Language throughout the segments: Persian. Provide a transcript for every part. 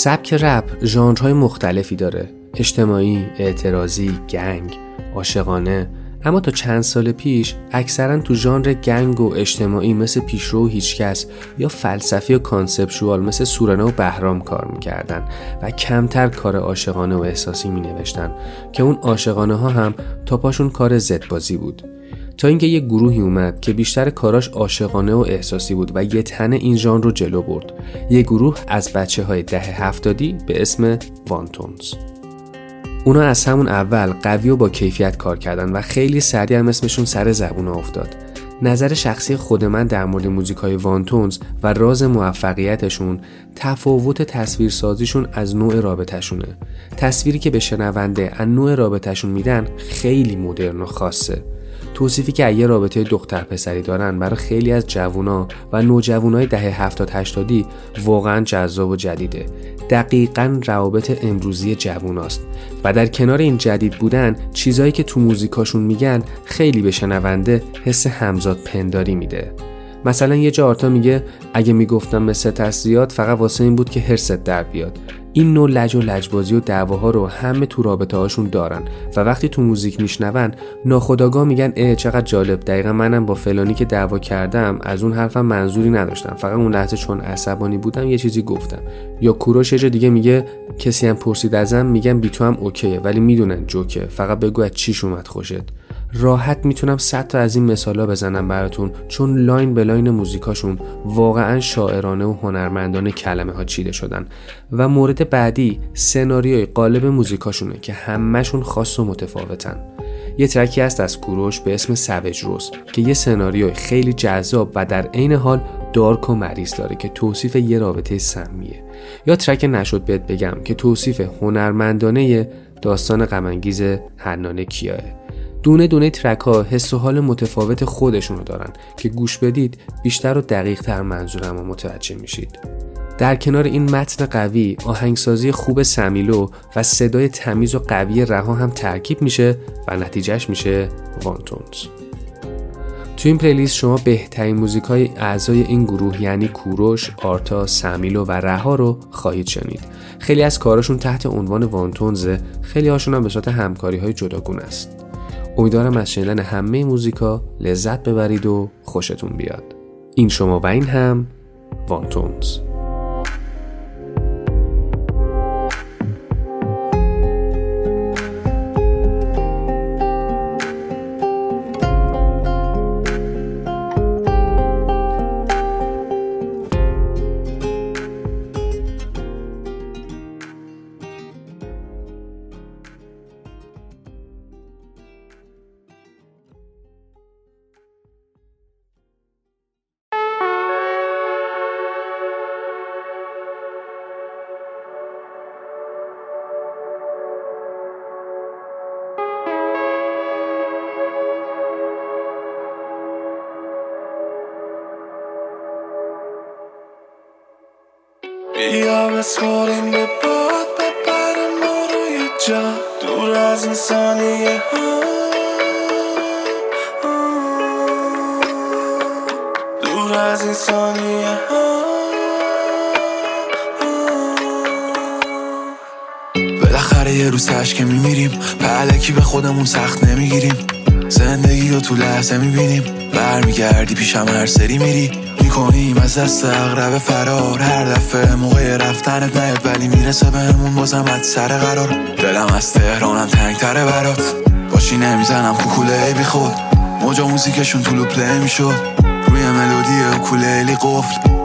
سبک رپ ژانرهای مختلفی داره. اجتماعی، اعتراضی، gang، عاشقانه. اما تا چند سال پیش اکثرا تو ژانر gang و اجتماعی مثل پیشرو و هیچکس یا فلسفی و conceptual مثل سورنا و بهرام کار می‌کردن و کمتر کار عاشقانه و احساسی می نوشتن که اون عاشقانه ها هم top شون کار زدبازی بود. تا اینکه یه گروهی اومد که بیشتر کاراش عاشقانه و احساسی بود و یه تنه این ژانر رو جلو برد. یه گروه از بچه های ده هفتادی به اسم وانتونز اونا از همون اول قوی و با کیفیت کار کردن و خیلی سریع هم اسمشون سر زبون افتاد. نظر شخصی خود من در مورد موزیک های وانتونز و راز موفقیتشون تفاوت تصویرسازیشون از نوع رابطهشونه. تصویری که به شنونده از نوع رابطهشون میدن خیلی مدرن و خاصه. توصیفی که یه رابطه دختر پسری دارن برای خیلی از جوونا و نوجوانای دهه 70 80 واقعا جذاب و جدیده. دقیقا روابط امروزی جووناست. و در کنار این جدید بودن چیزایی که تو موزیکاشون میگن خیلی به شنونده حس همزاد پنداری میده. مثلا یه جا آرتا میگه اگه می‌گفتم مثل تسلیات فقط واسه این بود که هرست در بیاد. این نوع لج و لجبازی و دعواها رو همه تو رابطه هاشون دارن و وقتی تو موزیک میشنون ناخداگاه میگن اه چقدر جالب دقیقا منم با فلانی که دعوا کردم از اون حرفم منظوری نداشتم فقط اون لحظه چون عصبانی بودم یه چیزی گفتم. یا کوروش یه دیگه میگه کسی هم پرسید ازم میگم بی تو هم OK یه ولی می‌دونن جوکه فقط بگو از چیش اومد خوشت. راحت می‌تونم صد تا از این مثالا بزنم براتون چون line به line موزیکاشون واقعا شاعرانه و هنرمندانه کلمه ها چیده شدن. و مورد بعدی سناریوی قالب موزیکاشونه که همهشون خاص و متفاوتن. یه track ی هست از کوروش به اسم سوژه روز که یه سناریوی خیلی جذاب و در عین حال دارک و مریض داره که توصیف یه رابطه سمیه. یا ترک نشد بهت بگم که توصیف هنرمندانه داستان غمانگیز حنانه کیاه. دونه دونه ترک ها حس و حال متفاوت خودشونو دارن که گوش بدید بیشتر و دقیق تر منظورم رو متوجه میشید در کنار این متن قوی آهنگسازی خوب سمیلو و صدای تمیز و قوی رها هم ترکیب میشه و نتیجهش میشه وانتونز تو این پلیلیست شما بهترین موزیک های اعضای این گروه یعنی کوروش، آرتا، سمیلو و رها رو خواهید شنید. خیلی از کارشون تحت عنوان وانتونزه، خیلی هاشون هم به صورت همکاری های جداگونه است. امیدوارم از شنیدن همه موزیکا لذت ببرید و خوشتون بیاد. این شما و این هم وانتونز سخت نمی‌گیریم. زندگی رو تو لحظه می‌بینیم. برمیگردی پیشم هر سری میری. می‌کنیم از دست اغرب فرار. هر دفعه موقع رفتنت نیاد ولی می‌رسه بهمون. بازم از سر قرار. دلم از تهرانم تنگتره برات. باشی نمی‌زنم کوکوله بی خود. موجا موزیکشون طولو پلی می‌شد. روی ملودی اوکولیلی قفل.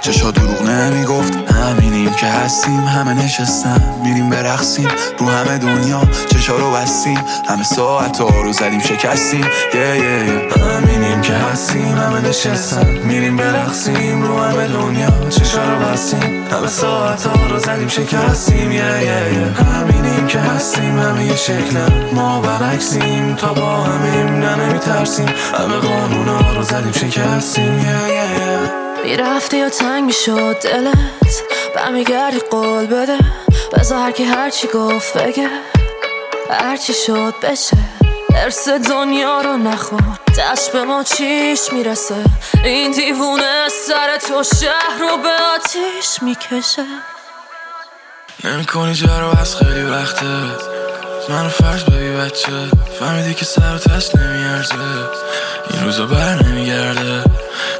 چشا دروغ نمی‌گفت. همینیم که هستیم همه نشستم میریم برقصیم رو همه دنیا. چشا رو بستیم همه ساعت ها رو زدیم شکستیم. یه یه همینیم که هستیم همه نشستم میریم برقصیم رو همه دنیا. چشا رو بستیم همه ساعت ها رو زدیم شکستیم. یه یه همینیم که هستیم همه یه شکلم ما برعکسیم تا با همیم نه نمیترسیم. همه قانونا رو زدیم شکستیم. یه یه می‌رفتی یا تنگ می‌شد دلت؟ برمیگردی قول بده. بذار هر کی هرچی گفت بگه. هرچی شد بشه. ارس دنیا رو نخور. دست به ما چیش می‌رسه؟ این دیوونه سر تو شهر رو به آتیش می‌کشه. نمی کنی جارو از خیلی وقته. منو فرش ببی بچه. فهمیدی که سر و تست نمیارزه. این روزا بر نمیگرده.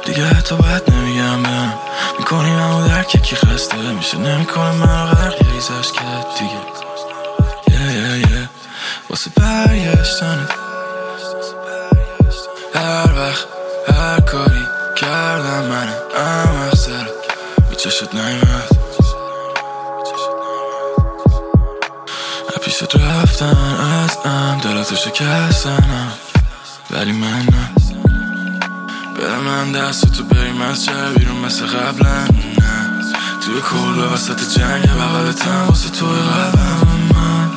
دیگه حتی باید نمیگم بهم می‌کنی منو در کی خسته. میشه نمی‌کنه منو غرق یه ریزش که دیگه. یه یه یه واسه برگشتنت هر وقت هر کاری کردم منم ام سرت بی چشت نیمد رفتن از ام دلاتو شکستنم ولی من نه. برم من دست تو بریم از چه بیرون مثل قبلا نه. توی کل به وسط جنگ بغلتم واسه توی قلبم من.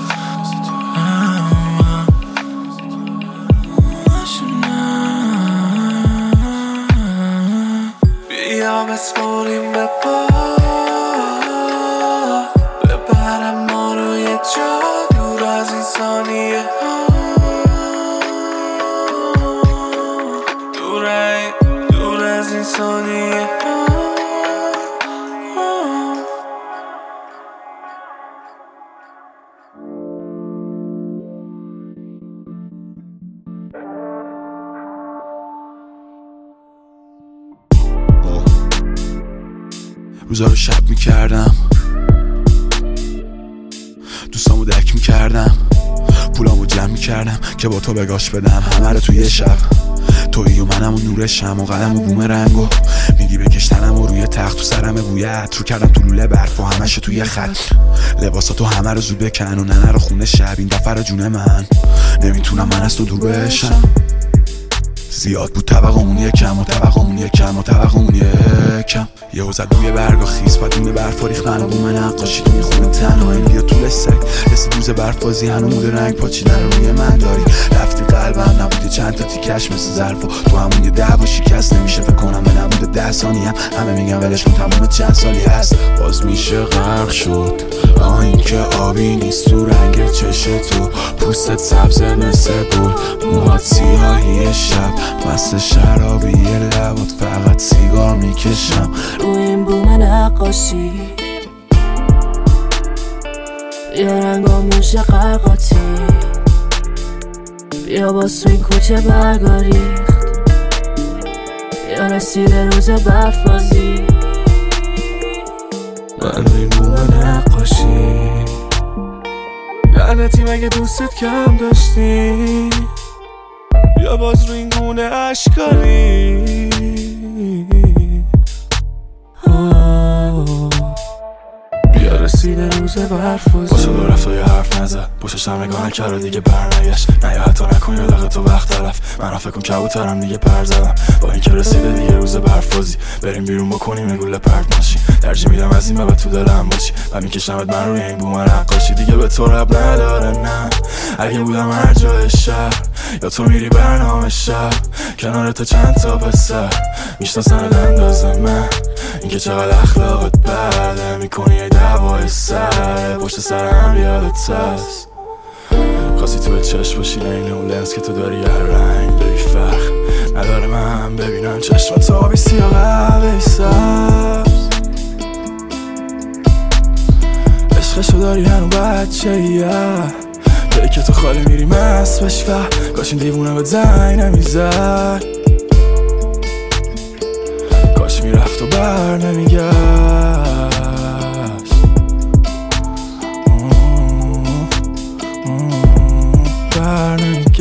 بیا بسپاریم به پا. روزا رو شب می‌کردم. دوستامو دک می‌کردم. پولامو جمع می‌کردم که با تو بگاش بدم. همه رو توی شب. توی و منم و نورشم و قدم و بوم رنگو میگی بکشتنم و روی تخت تو سرم بوی رو کردم تو لوله برف و همشو توی خط. لباساتو همه رو زود بکن و ننه رو خونه شب. این دفعه رو جون من. نمی‌تونم من از تو دور بشم. زیاد بود طبقمون یکم و طبقمون یکم و طبقمون یکم. یه زد روی برگا خیس. دونه برف ریخت. من و بوم نقاشی تو می‌خونه تنهایی. بیا تو لسک رسی روز برفازی هنو مود رنگ پاچیدن رو روی من داری. رفتی قلبم نبودی چند تا تیکش مثل ظرف و تو همون یه دعوا شکست. نمیشه فکر کنم به نبود ده ثانیه هم. همه میگن ولش کن تموم چند سالی هست. باز میشه غرق شد. آه این که آبی نیست تو رنگ چش تو. پوستت سبز مثل گل. موهات سیاهی شب. مست شرابی لبات. فقط سیگار می‌کشم. روی این بوم نقاشی یا رنگا موش قرقاتی یا با این کوچه برگاریخت یا رسیده روز برفازی من این بوم نقاشی لعنتی مگه دوستت کم داشتی؟ یا باز رو این گونه اشکاری رسیده روز برفازی باشو دو رفت و یه حرف نزد. پشتش هم نگاه نکرد و دیگه بر نگشت نه یا حتی نکن یا دقیقه تو وقت طرف من فکر کن کبوترم دیگه پر زدم. با اینکه رسیده دیگه روز برفازی. بریم بیرون بکنیم یه گوله پرت ماشین. ترجیح میدم از این به تو دلم باشی. و میکشمت من روی این بوم نقاشی. دیگه به تو رب نداره نه. اگه بودم هر جای شهر یا تو میری برنامه شب کنار تو چند تا پسر. می‌شناسن اندازه من. اینکه چقدر اخلاقت بده. می‌کنی ای دعوای سر پشت سرم یادت هست. خواستی تو چشم باشی این اون لنز که تو داری هر رنگ داری فخر. نداره من ببینم چشم تو آبی سیاه قهوه سبز. عشقشو داری هنو بچه یه جایی که تو خالی میری مست بش و کاش این دیوونه به زنگ نمی‌زد. کاش می‌رفت و بر نمیگشت.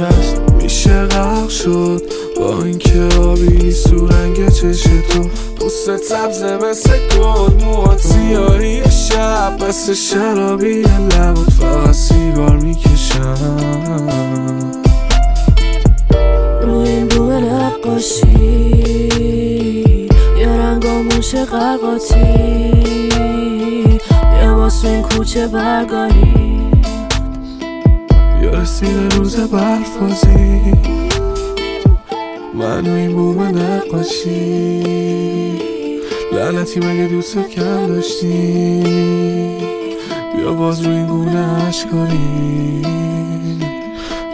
نمیگشت میشه غرق شد. با اینکه آبی نیست تو رنگ چش تو. پوست سبزه مثل گل موهات سیاهی. شب مثل شرابی لبات فقط سیگار می‌کشم. روی این بوم نقاشی یا رنگا موش قرقاتی یا این کوچه برگاری. یا رسیده روز برفازی. من و این بوم نقاشی. لعنتی مگه دوستت کم داشتی؟ بیا باز رو این گونه اشکاری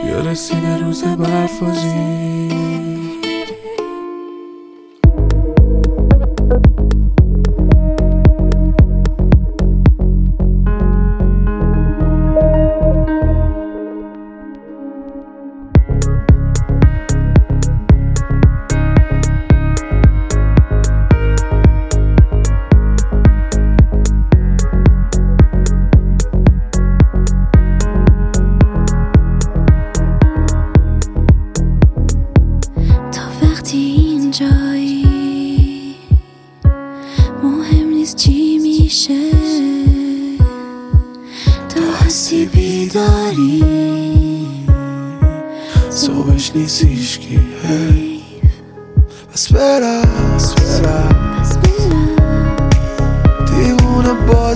بیا رسیده روز برفازی.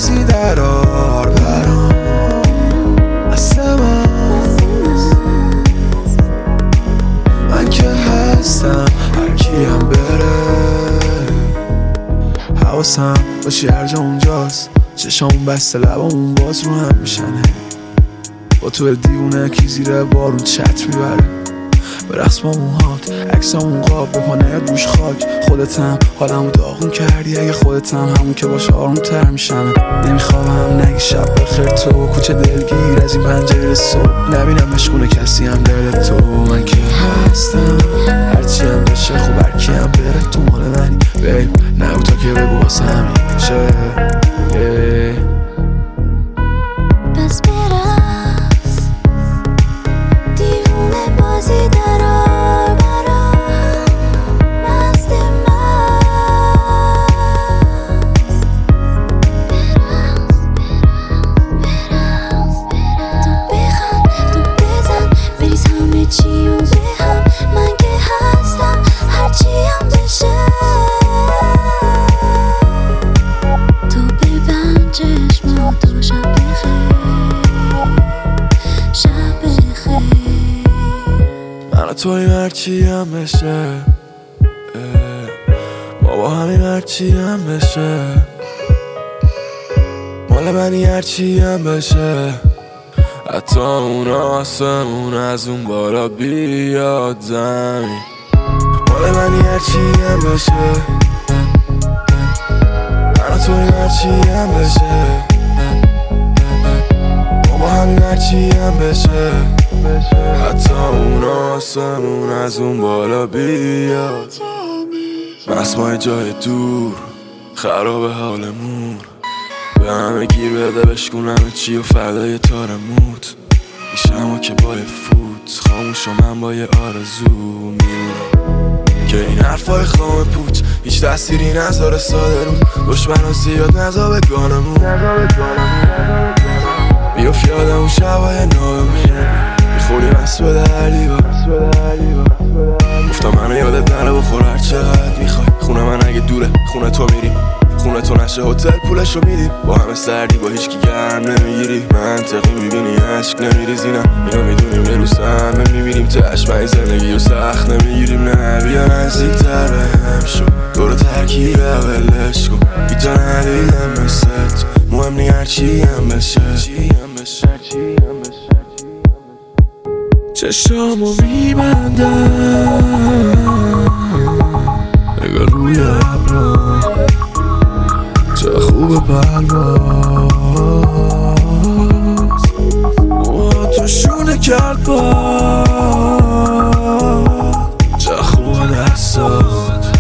بازی درار برام. اصلا من که هستم هر کیم بره. حواسم باشی هر جا اونجاست. چشامون بسته لبامون باز رو هم میشنه. با تو دیوونه کی زیر بارون چت می‌بره. به با موهات عکسامون قاب به پا گوش خاک. خودتم حالمو داغون کردی. اگه خودتم همون که باشه آروم تر میشم. نمیخوابم نگی شب بخیر تو. کوچه دلگیر از این پنجره صبح. نبینم مشغول کسی هم دل تو. من که هستم. هرچی هم بشه خوب هرکی هم بره تو مال منی. بیب نگو تا که بگو واسه همین. شه. بشه. بابا همین هرچی هم بشه. مال منی هرچی هم بشه. حتی اون آسمون از اون بالا بیاد زمین. مال منی هرچی هم بشه. من و توی هرچی هم بشه. بابا همین هرچی هم بشه. حتی اون آسمون از اون بالا بیاد. مسمای جای دور خراب حالمون. به همه گیر بده بشکون همه چی و فردای تارموت. میشم و که با یه فوت خاموش و من با یه آرزو میمونم. که این حرفای خام پوچ هیچ تأثیری نذاره ساده رو دشمن زیاد نزا به گانمون. بیافت یادم اون شبای ناامید. به دردی با. گفتم منو یادت نره بخور هر چقدر می‌خوای. خونه من اگه دوره خونه تو میریم خونه تو نشه هتل پولش رو میدیم با همه سردی با هیچ کی گرم نمی‌گیری. منطقی می‌بینی عشق نمیریزی نه اینو می‌دونیم یه روز همه می‌بینیم. چشم این زندگی رو سخت نمی‌گیریم. نه بیا نزدیک تر بهم شو. دور ترکیب اولش کن. بیجا ندیدم مثل تو. مهم نی هرچی هم بشه. چشامو میبندم. نگاه روی ابرا چه خوب پرواز. موها تو شونه کرد با چه خوب دستات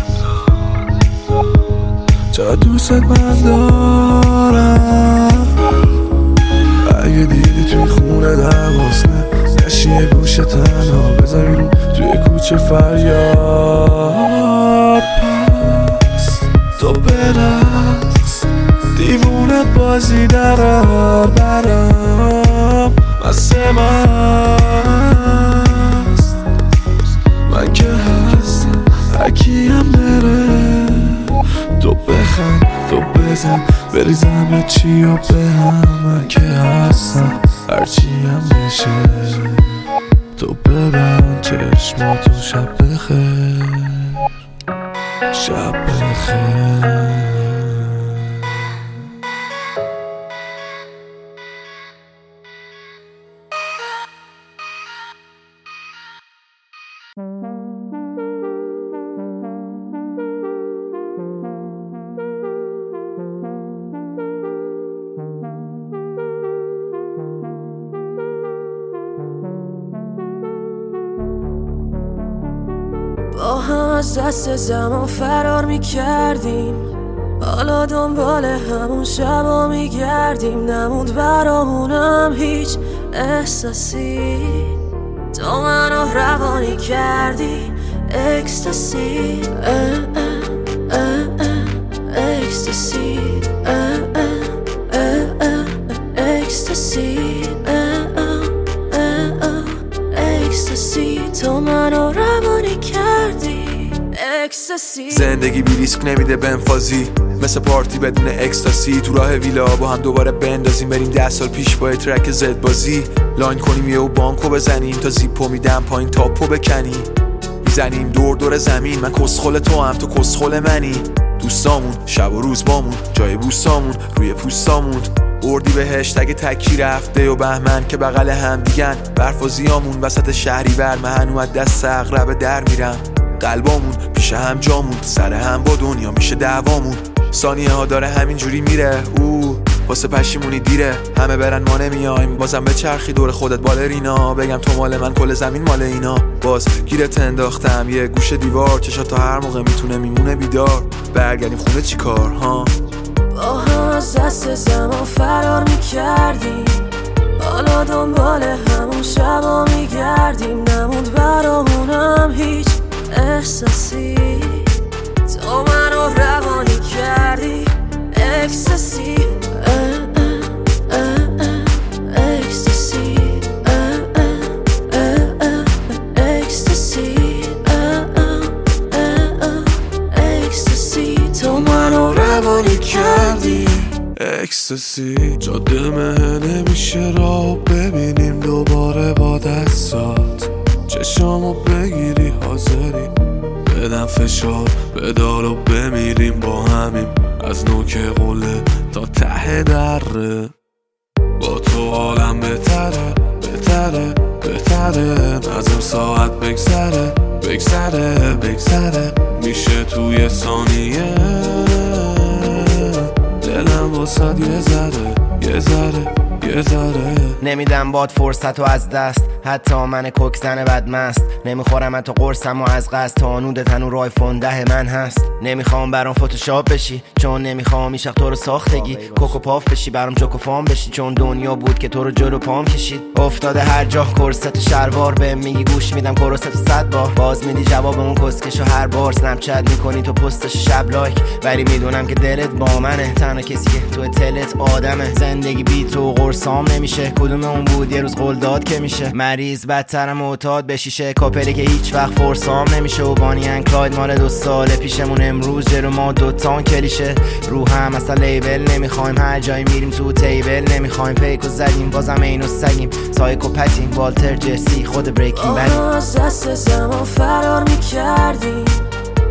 چه دوست من دارم. اگه دیدی توی خونه دوازنه یه گوشه تنها رو توی کوچه فریاد. پس تو برقص دیوونه بازی درار برام مست مست. من که هستم هرکیم بره تو بخند تو بزن بریز همه چی و به هم. من که هستم هرچی هم بشه تو ببند چشماتو شب بخیر. شب بخیر. دست زمان فرار می کردیم حالا دنبال همون شبا می گردیم نموند برامونم هیچ احساسی. تو منو روانی کردی. اکستاسی. اکستاسی. اکستاسی. اکستسی تو منو روانی کردی. اکستسی زندگی بی ریسک نمیده بنفازی مثل پارتی بدون اکستاسی. تو راه ویلا با هم دوباره بندازیم بریم ده سال پیش با ترک زد بازی. لاین کنیم یه و بانکو بزنیم تا زیپو میدم پایین تاپو بکنیم می‌زنیم دور دور زمین. من کسخل تو هم تو کسخل منی. دوستامون شب و روز بامون جای بوستامون روی پوستامون. اردی به هشتگ تکی رفته و بهمن که بغل هم دیگن. برف وسط شهری بر من. دست اقرب در میرم. قلبامون پیش هم جامون سر هم با دنیا میشه دعوامون. ثانیه ها داره همینجوری میره او واسه پشیمونی دیره. همه برن ما نمیایم بازم به چرخی دور خودت بالرینا. بگم تو مال من کل زمین مال اینا. باز گیرت انداختم یه گوشه دیوار. چشا تا هر موقع می‌تونه میمونه بیدار. برگردیم خونه چی کار ها؟ با هم از دست زمان فرار می‌کردیم. حالا دنبال همون شبا میگردیم. نموند برامونم هیچ احساسی. تو منو روانی کردی. اکسسی کردی. اکستاسی جاده مه نمیشه را ببینیم دوباره با دستات. چشامو بگیری حاضری. بدم فشار بدار و بمیریم با همیم. از نوک قله تا ته دره. با تو عالم بهتره بهتره بهتره. اون ساعت بگذره بگذره بگذره. میشه توی ثانیه. دلم واسد یه ذره یه ذره یه ذره. نمیدم باد فرصت و از دست حتی من کوک زن بدمست. نمی‌خورم تو قرصم و از قصد. تا نود تنو رایفون ده من هست. نمی‌خوام برام فتوشاپ بشی. چون نمی‌خوام ایشق تو رو ساختگی. کوکو پاف بشی برام جوکو فام بشی. چون دنیا بود که تو رو جلو پام کشید. افتاده هر جا کرست شلوار. به میگی گوش میدم کرست صد بار. باز میدی جواب اون کسکش و هر بار. سنپچت می‌کنی تو پستش شب لایک. ولی می‌دونم که دلت با منه. تنها کسی که تو تلت آدمه. زندگی بی تو قرصام نمیشه. کدوم اون بود یه روز قول داد که میشه. مریض بدتر معتاد بشیشه کاپلی که هیچ وقت فرسام نمیشه. و بانی انکلاید مال دو سال پیشمون امروز. جلو ما دوتان کلیشه. رو هم اصلا لیبل نمی‌خوایم. هر جایی میریم تو تیبل نمی‌خوایم. پیک و زدیم بازم اینو سگیم. سایکو پتیم والتر جسی خود بریکینگ آها از دست زمان فرار می‌کردیم.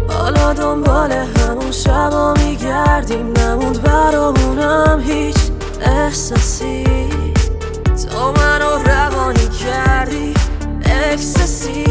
حالا دنبال همون شبا میگردیم. نموند برامونم هیچ احساسی. تو منو روانی کردی. اکسسی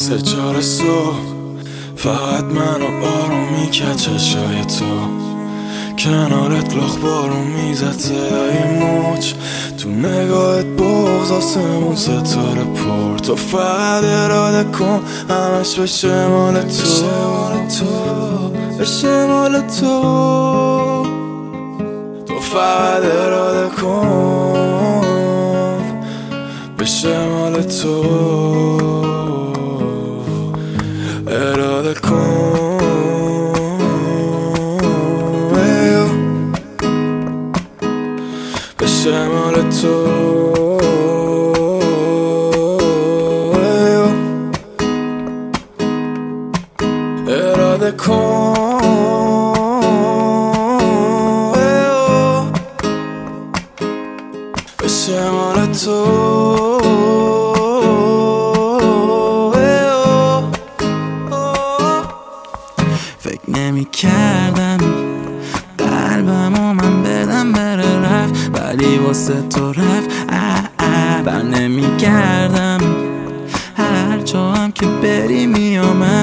سه چهار صبح فقط من و آرومی که چشای تو. کنارت لاخ بارون می‌زد صدای موج. تو نگاهت بغز آسمون ستاره پر. تو فقط اراده کن همش بشه مال تو بشه مال تو. تو فقط اراده کن بشه مال تو. مال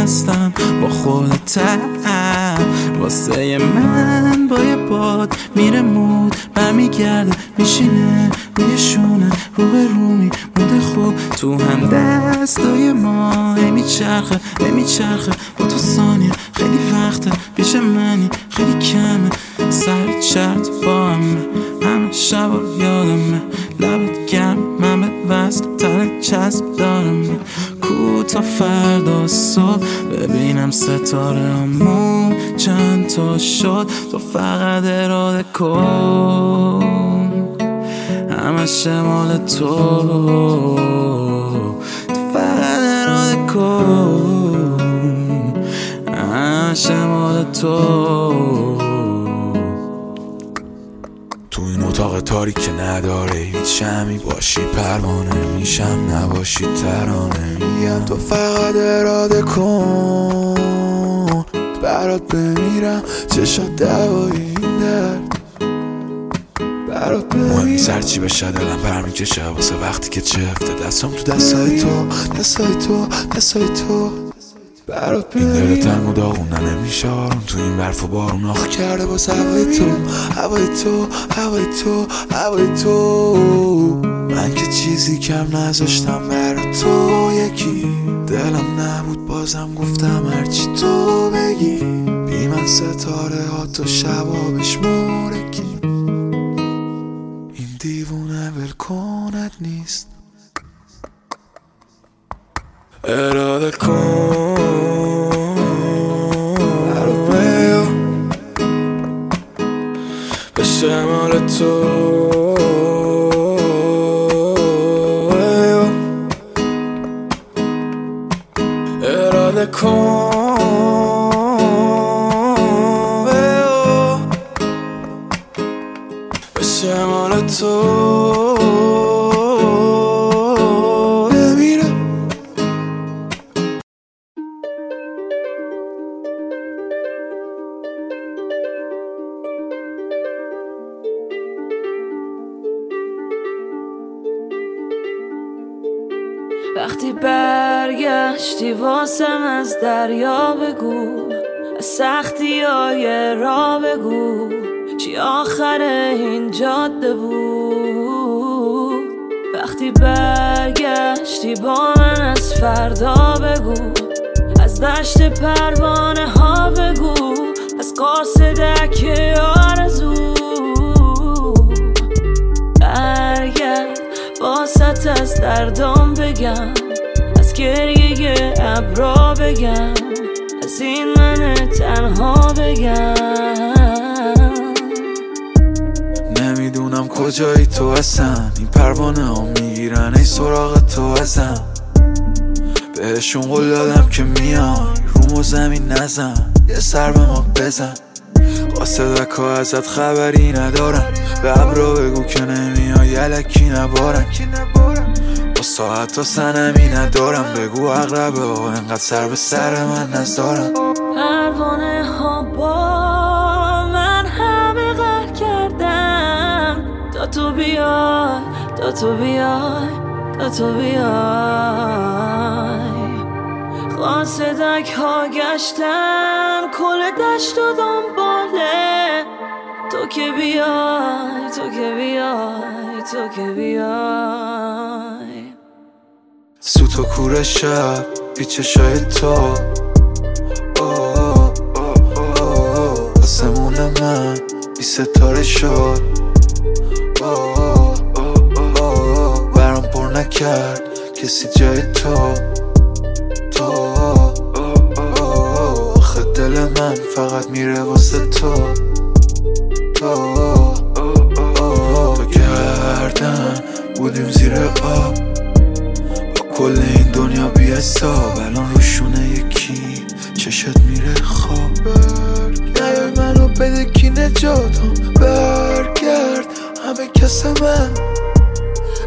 هستم با خودت واسه من با یه باد میره مود برمیگرده میشینه روی شونه رو به رومی مود خوب. تو هم دستای ما هی میچرخه هی میچرخه با تو ثانیه خیلی وقته. پیش منی خیلی کمه. سر چرت با همه همه شب یادمه. لبت گرم من به وصل تر چسب دارم کو تا فردا صبح. ببینم ستاره همون چند تا شد تو فقط اراده کن. همه شمال تو. تو فقط اراده کن. همه شمال تو. اتاق تاریک که نداره هیچ شمی باشی پروانه میشم نباشی ترانه میگم. تو فقط اراده کن برات بمیرم. چشات دوایی این درد. برات مهم سر چی بشه دلم برمیکشه. واسه وقتی که چفته دستم تو دستای تو دستای تو دستای تو. برات این دل تنگ و داغونه نمیشه آروم تو این برف و بارون آخ. کرده با هوای تو. هوای تو هوای تو هوای تو. من که چیزی کم نذاشتم برا تو. یکی دلم نبود بازم گفتم هرچی تو بگی. بی من ستاره ها تو شبابش مورکی. بزن. قاصدک ها ازت خبری ندارن به ابرا بگو که نمیای یلکی نبارن. با ساعت تا سنمی ندارم. بگو اقربه ها انقدر سر به سر من نزدارن پروانه ها با من همه قهر کردن. تا تو بیای تا تو بیای تا تو بیای. قاصدک ها گشتن کل دشت و دنباله تو که بیای تو که بیای تو که بیای سوت و کور شب بی چشای تو. آسمون من بی ستاره شد. برام پر نکرد کسی جای تو من فقط میره واسه تو. تو. گردن بودیم زیر آب. با کل این دنیا بی حساب. الان روشونه یکی چشت میره خواب. نیای منو بده کی نجاتم. برگرد. همه کس من.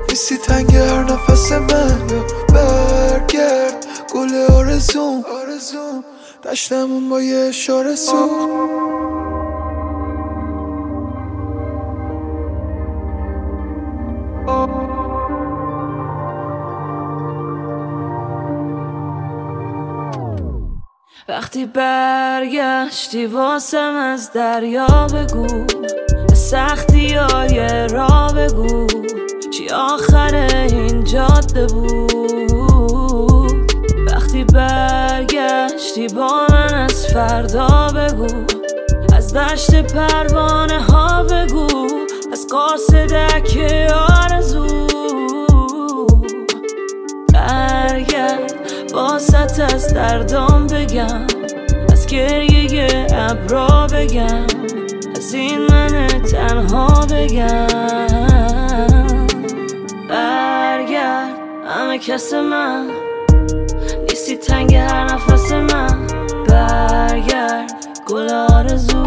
نیستی تنگ هر نفس من. یا برگرد. گل آرزوم آرزوم اشتمون با یه اشاره سوخت. وقتی برگشتی واسم از دریا بگو به سختی های را بگو. چی آخر این جاده بود؟ وقتی بر داشتی با من از فردا بگو. از دشت پروانه ها بگو. از قاصده که آرزو. برگرد باست از دردام بگم. از گریه ابرا بگم. از این من تنها بگم. برگرد همه کس من. تنگ هر نفس من برگرد گل آرزو.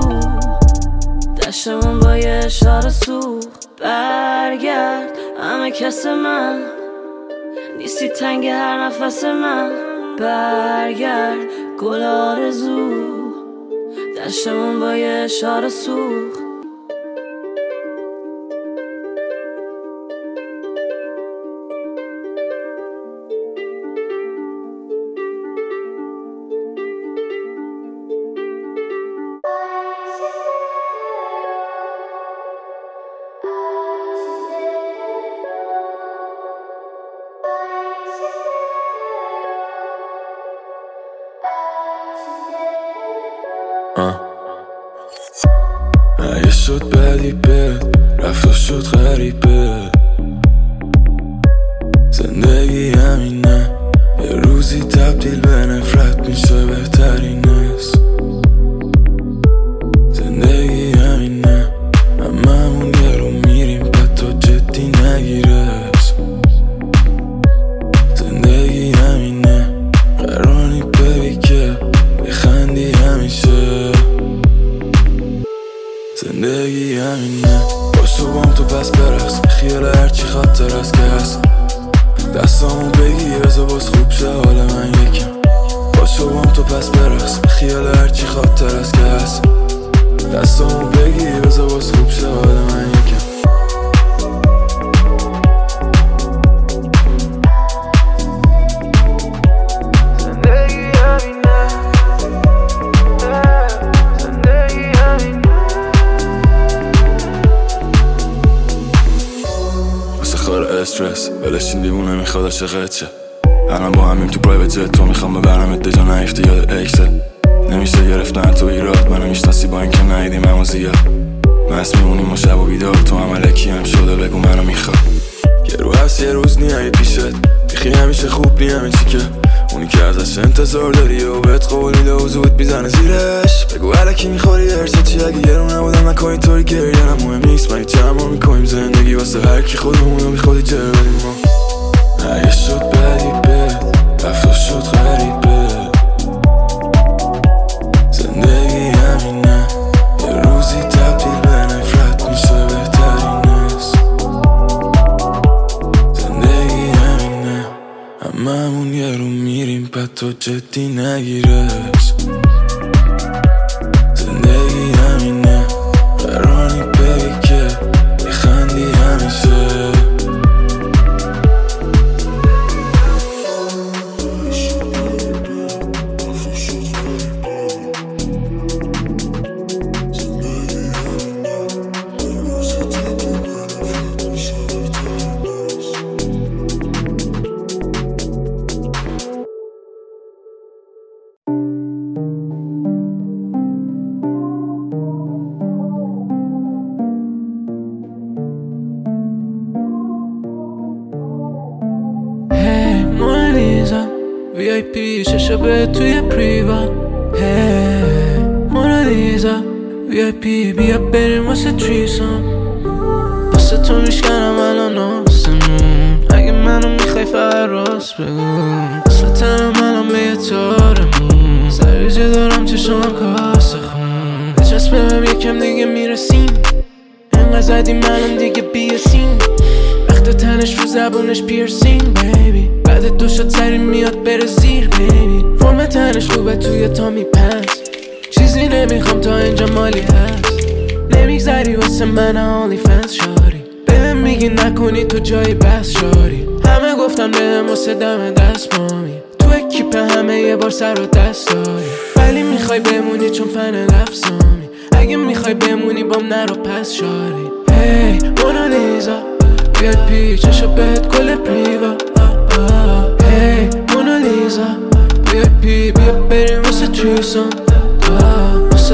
دشتمون با یه اشار سو برگرد همه کس من. نیستی تنگ هر نفس من برگرد گل آرزو. دشتمون با یه اشار سوخ نمی‌خوام تا اینجا مالی هست. نمیگذری واسه من آنلی فنس شاری. بهم میگی نکنی تو جای بس شاری. همه گفتن به واسه دم دست مامی. تو اکیپ همه یه بار سر و دست داری. ولی می‌خوای بمونی چون فن لفظامی اگه می‌خوای بمونی بام نرو پس شاری. هی hey, مونالیزا بیاد پیچشو بهت کل پریوا هی hey, مونالیزا بیاد پی بیا بریم واسه تریسون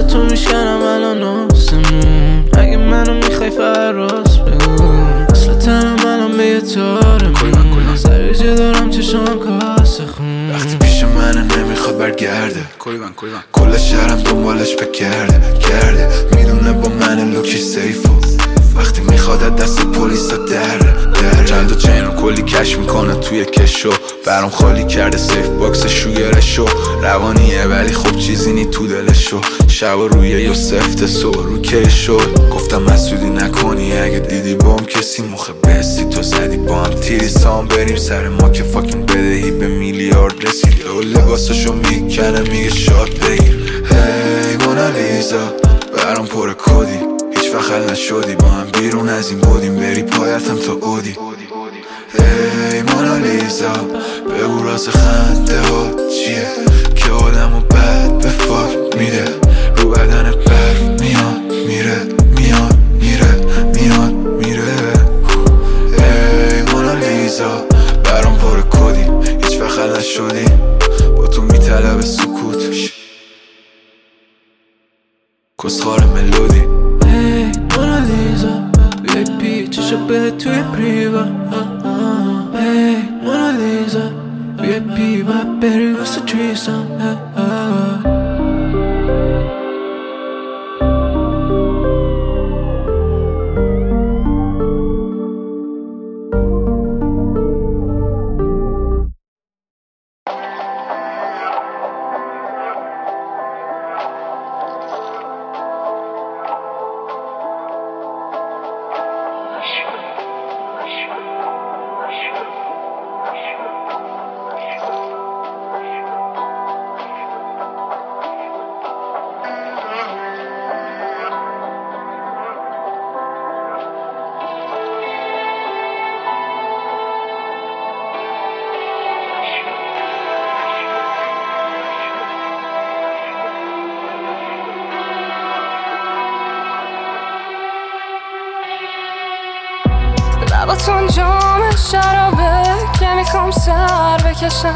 تو میشکنم الان آسمون اگه منو می‌خوای فراز بگو. اصلا تنم الان به یه تاره سر دارم چشم کاسه خون. وقتی پیش منه نمی‌خواد برگرده. کل شهرم دنبالش بگرده گرده می‌دونه با من لوکی سیفو وقتی می‌خواد دست پلیس دره در چند و چین کلی کش می‌کنه توی کشو. برام خالی کرده سیف باکس شوگرشو. روانیه ولی خب چیزی نی تو دلشو. شب روی یا سفت سو رو که شد گفتم مسئولی نکنی اگه دیدی بام کسی مخه بستی تو زدی با هم تیری سام بریم سر ما که فاکین بدهی به میلیارد رسید. و لباسشو می‌کنه میگه شاد بگیر. هی مونالیزا برام پر کدی. هیچ وقت نشدی. با هم بیرون از این بودیم. بری پایتم تا اودی. هی مونالیزا بگو راز خنده ها چیه؟ که آدم و بد به فاک میده رو بدن برف میاد میره. میاد میره. میاد میره. هی مونالیزا برام پر کدی. هیچ وقت نشدی. با تو میطلب سکوت. کسخار ملودی. پیچشو بهت توی پریوا هی مونالیزا بیا پی و بری لباتون جام شرابه که می‌خوام سر بکشم.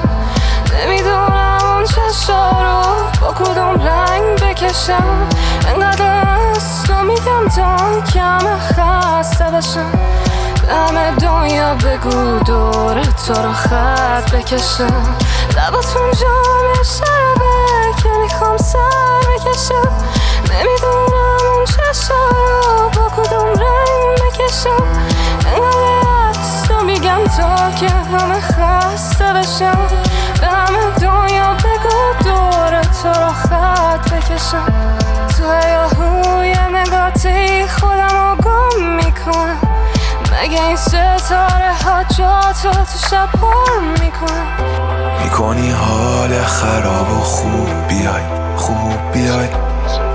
نمی‌دونم اون چشا رو با کدوم رنگ بکشم. انقدر است و میگم تا کم خسته بشم. همه دنیا بگو دور تو رو خط بکشم. لباتون جام شرابه که می‌خوام سر بکشم. نمی‌دونم اون چشا رو با کدوم رنگ بکشم. انقدر است و میگم تا که همه خسته بشم. به همه دنیا بگو دور تو رو خط بکشم. تو هیاهوی نگاتی خودم رو گم می‌کنم. مگه این ستاره ها جا تو تو شب می‌کنم می‌کنی حال خراب و خوب بیای خوب بیای.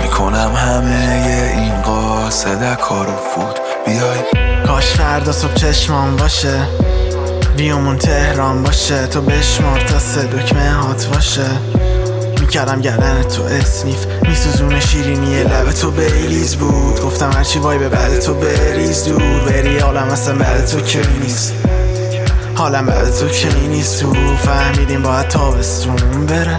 می‌کنم همه این قاصد کارو فود بیای. کاش فردا صبح چشمام باشه. بیامون تهران باشه. تو بشمار تا سه دکمه هات باشه. می‌کردم گردن تو اسنیف. میسوزون شیرینی لب تو بریلیز بود. گفتم هرچی وای به بعد تو بریز دور. بری حالم اصلا بعد تو که نیست. حالم بعد تو که نیست. تو فهمیدیم باید تابستون بره.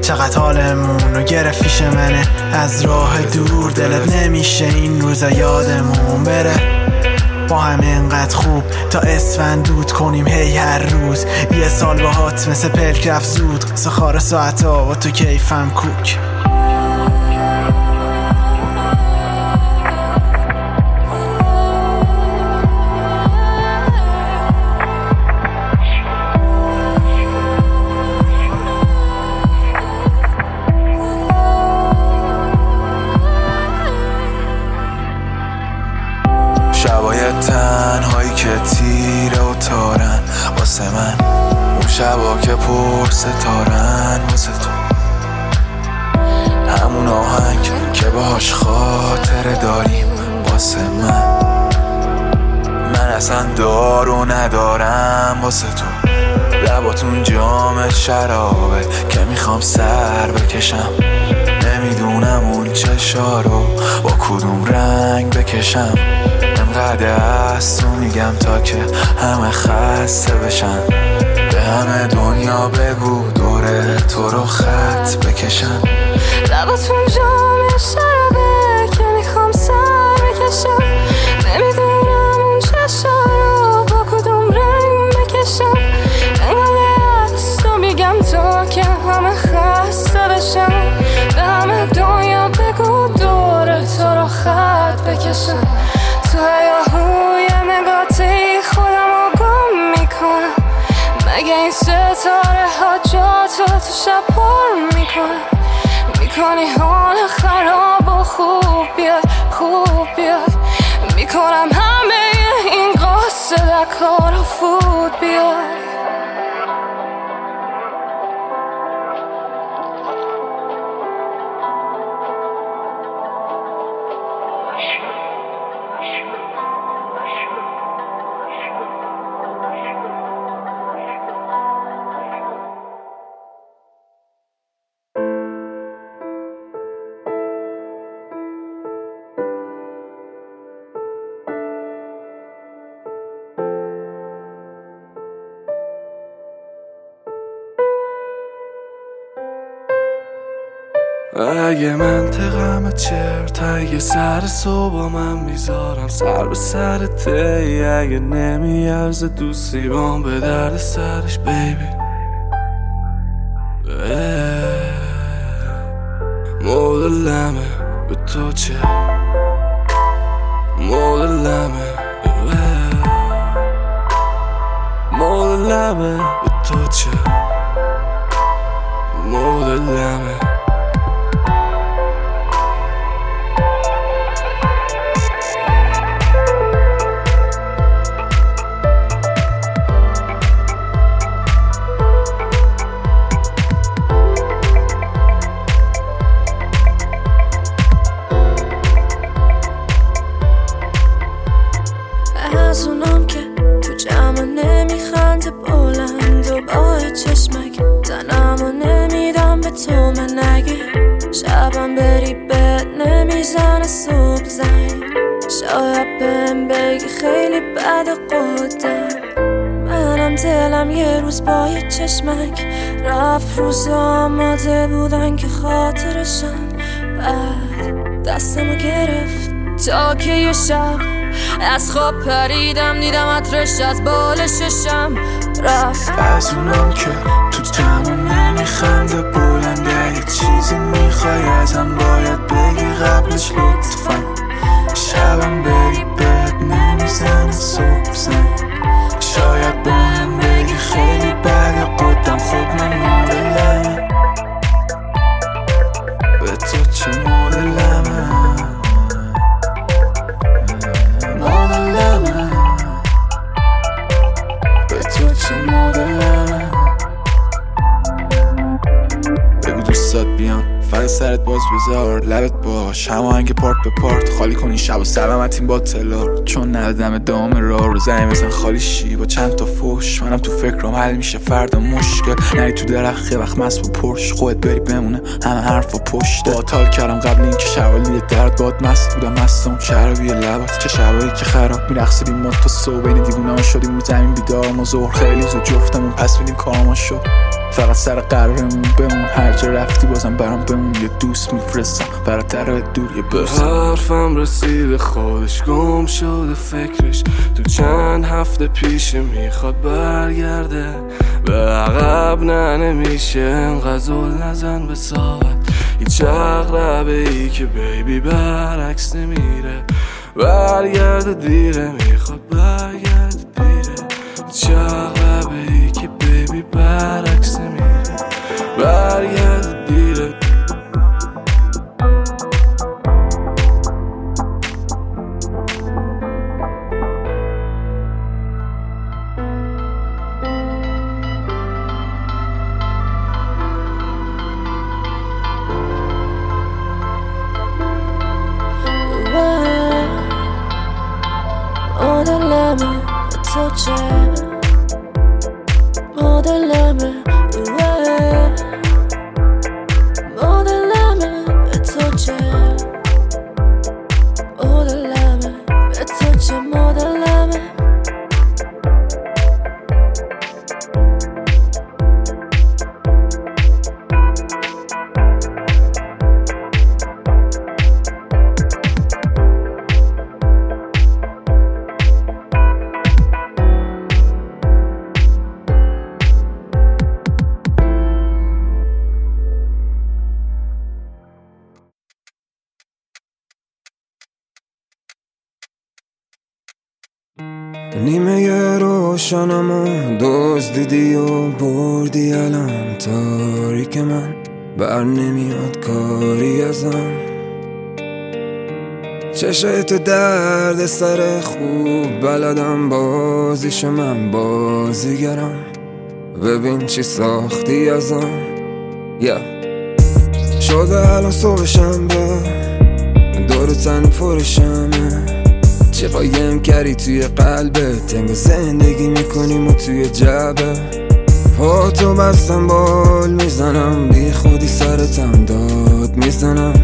چقدر حالمون رو گرفت منه. از راه دور دلت نمیشه این روزا یادمون بره. با هم انقدر خوب تا اسفند دود کنیم هی هر روز. یه سال باهات مثل پلک رفت زود سخار ساعت و تو کیفم کوک. واسه تو. لباتون جام شرابه که می‌خوام سر بکشم. نمی‌دونم اون چشا رو با کدوم رنگ بکشم. انقدر از تو میگم تا که همه خسته بشن. به همه دنیا بگو دوره تو رو خط بکشم لباتون جام تو شب پر می‌کنم می‌کنی حال خراب و خوب بیاد خوب بیاد. می‌کنم همه این قصه دکار و فود بیاد. اگه منطقم چرت اگه سر صبح من می‌ذارم سر به سر تی. اگه نمیارزه دوستی بام به درد سرش بیبی مدلمه به تو چه؟ مدلمه مدلمه به تو چه؟ مدلمه تو من نگی شبم بری بد نمی‌زنه صبح زنگ. شاید بهم بگی خیلی بد قدم. منم دلم یه روز با یه چشمک. رفت روز آماده بودن که خاطرشم بعد دستمو گرفت. تا که یه شب از خواب پریدم دیدم عطرش از بال ششم. رفت. از اونم که تو جمع نمیخنده بلنده چیزی می‌خوای ازم باید بگی قبلش لطفا. شبم بری بد نمی‌زنه صبح زن. سلامتیم با تلار چون ندادم ادامه راه رو زنگ بزن خالی شی با چند تا فوش منم تو فکرم حل میشه. فردا مشکل. نری تو درخت وقت مست با پرش. خودت بری بمونه. همه حرف و پشت با تال کردم قبل اینکه شوالی درد باد مست بودم. مستم شرابی لبات چه شبایی که خراب میرقصیدیم ما تا صبح بین دیوونه شدیم. زمین بیدار ما ظهر خیلی زود جفتمون. پس میدیم کارما شد. فقط سر قرارمون بمون. هر جا رفتی بازم برام بمون. یه دوست میفرستم. برات در دور یه به برس حرفم رسیده. خودش گم شده فکرش. تو چند هفته پیش می‌خواد برگرده. به عقب نه نمیشه انقدر نزن به ساعت. هیچ اقربه ای که بیبی برعکس نمیره. برگرده دیره. می‌خواد برگرده دیره. هیچ pārāk samīgi. Vārjā روشنمو دزدیدی و بردی الان تاریک من بر نمیاد کاری ازم. چشت درد سر خوب بلدم بازیش من بازیگرم. ببین چی ساختی ازم. یا شده الان صبح شنبه دور تن پرشمه. چی قایم کردی توی قلبت انگار زندگی می‌کنیم و توی جبه. پا تو بستم بال می‌زنم. بی خودی سرتم داد می‌زنم.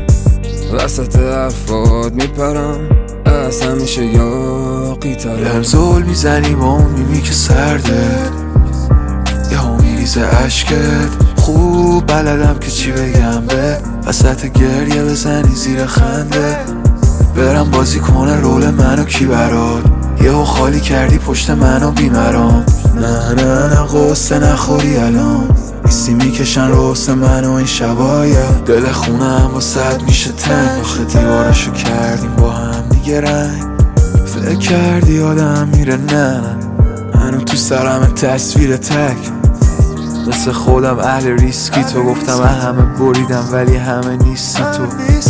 وسط حرفات میپرم. از همیشه یاقی ترم. زول می‌زنی با اون میمی که سرده. یه ها میریزه عشقت خوب بلدم که چی بگم به. وسط گریه بزنی زیر خنده. برم بازی کنه رول منو کی برات؟ یهو خالی کردی پشت منو بیمرام. نه نه نه قصه نخوری الان. نیستی می‌کشن روس منو این شبایه دل خونم با صد میشه تنگ. آخه دیوارشو کردیم با هم دیگه رنگ. فکر کردی آدم میره نه. هنو تو سرم تصویر تک. مثل خودم اهل ریسکی. تو گفتم همه بریدم ولی همه نیستی تو.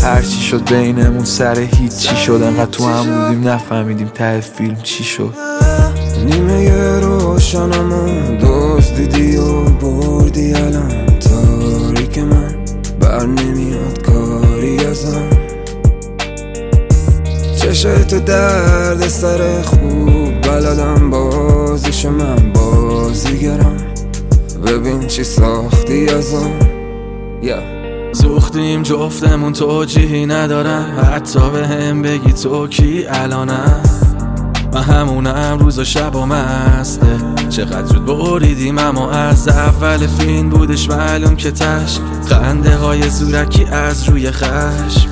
هرچی شد بینمون سر هیچی شد. انقدر تو هم بودیم نفهمیدیم ته فیلم چی شد. نیمه روشنمو دزدیدی و بردی الان. تاریک من بر نمیاد کاری ازم. چشت درد سر خوب بلدم بازیش من بازیگرم. ببین چی ساختی ازم. یا سوختیم جفتمون توجیهی ندارم. حتی به هم بگی تو کی الانم من همونم روز و شب و مسته چقدر زود بریدیم اما از اول فیلم بودش معلوم که تش خنده های زورکی از روی خشم.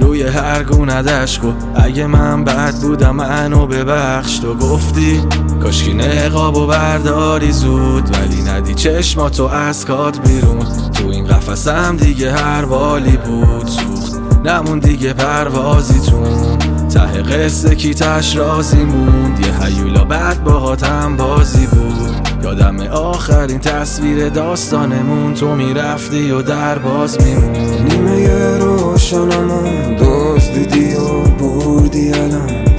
روی هر گونه دشک و اگه من بد بودم منو ببخش. تو گفتی کاشکی و برداری زود ولی ندی چشماتو از کات بیرون. تو این قفسم دیگه هر بالی بود سوخت نمون دیگه پروازیتون. ته قصه کی تش رازی موند یه هیولا بعد باهاتم بازی بود. یادم آخرین تصویر داستانمون تو می‌رفتی و در باز میمون. نیمه روشنمو دزدیدی و بردی الان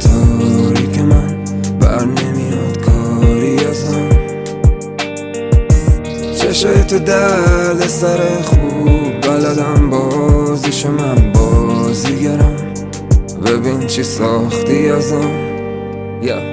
چشت درد سر خوب بلدم بازیش من بازیگرم ببین چی ساختی ازم. یا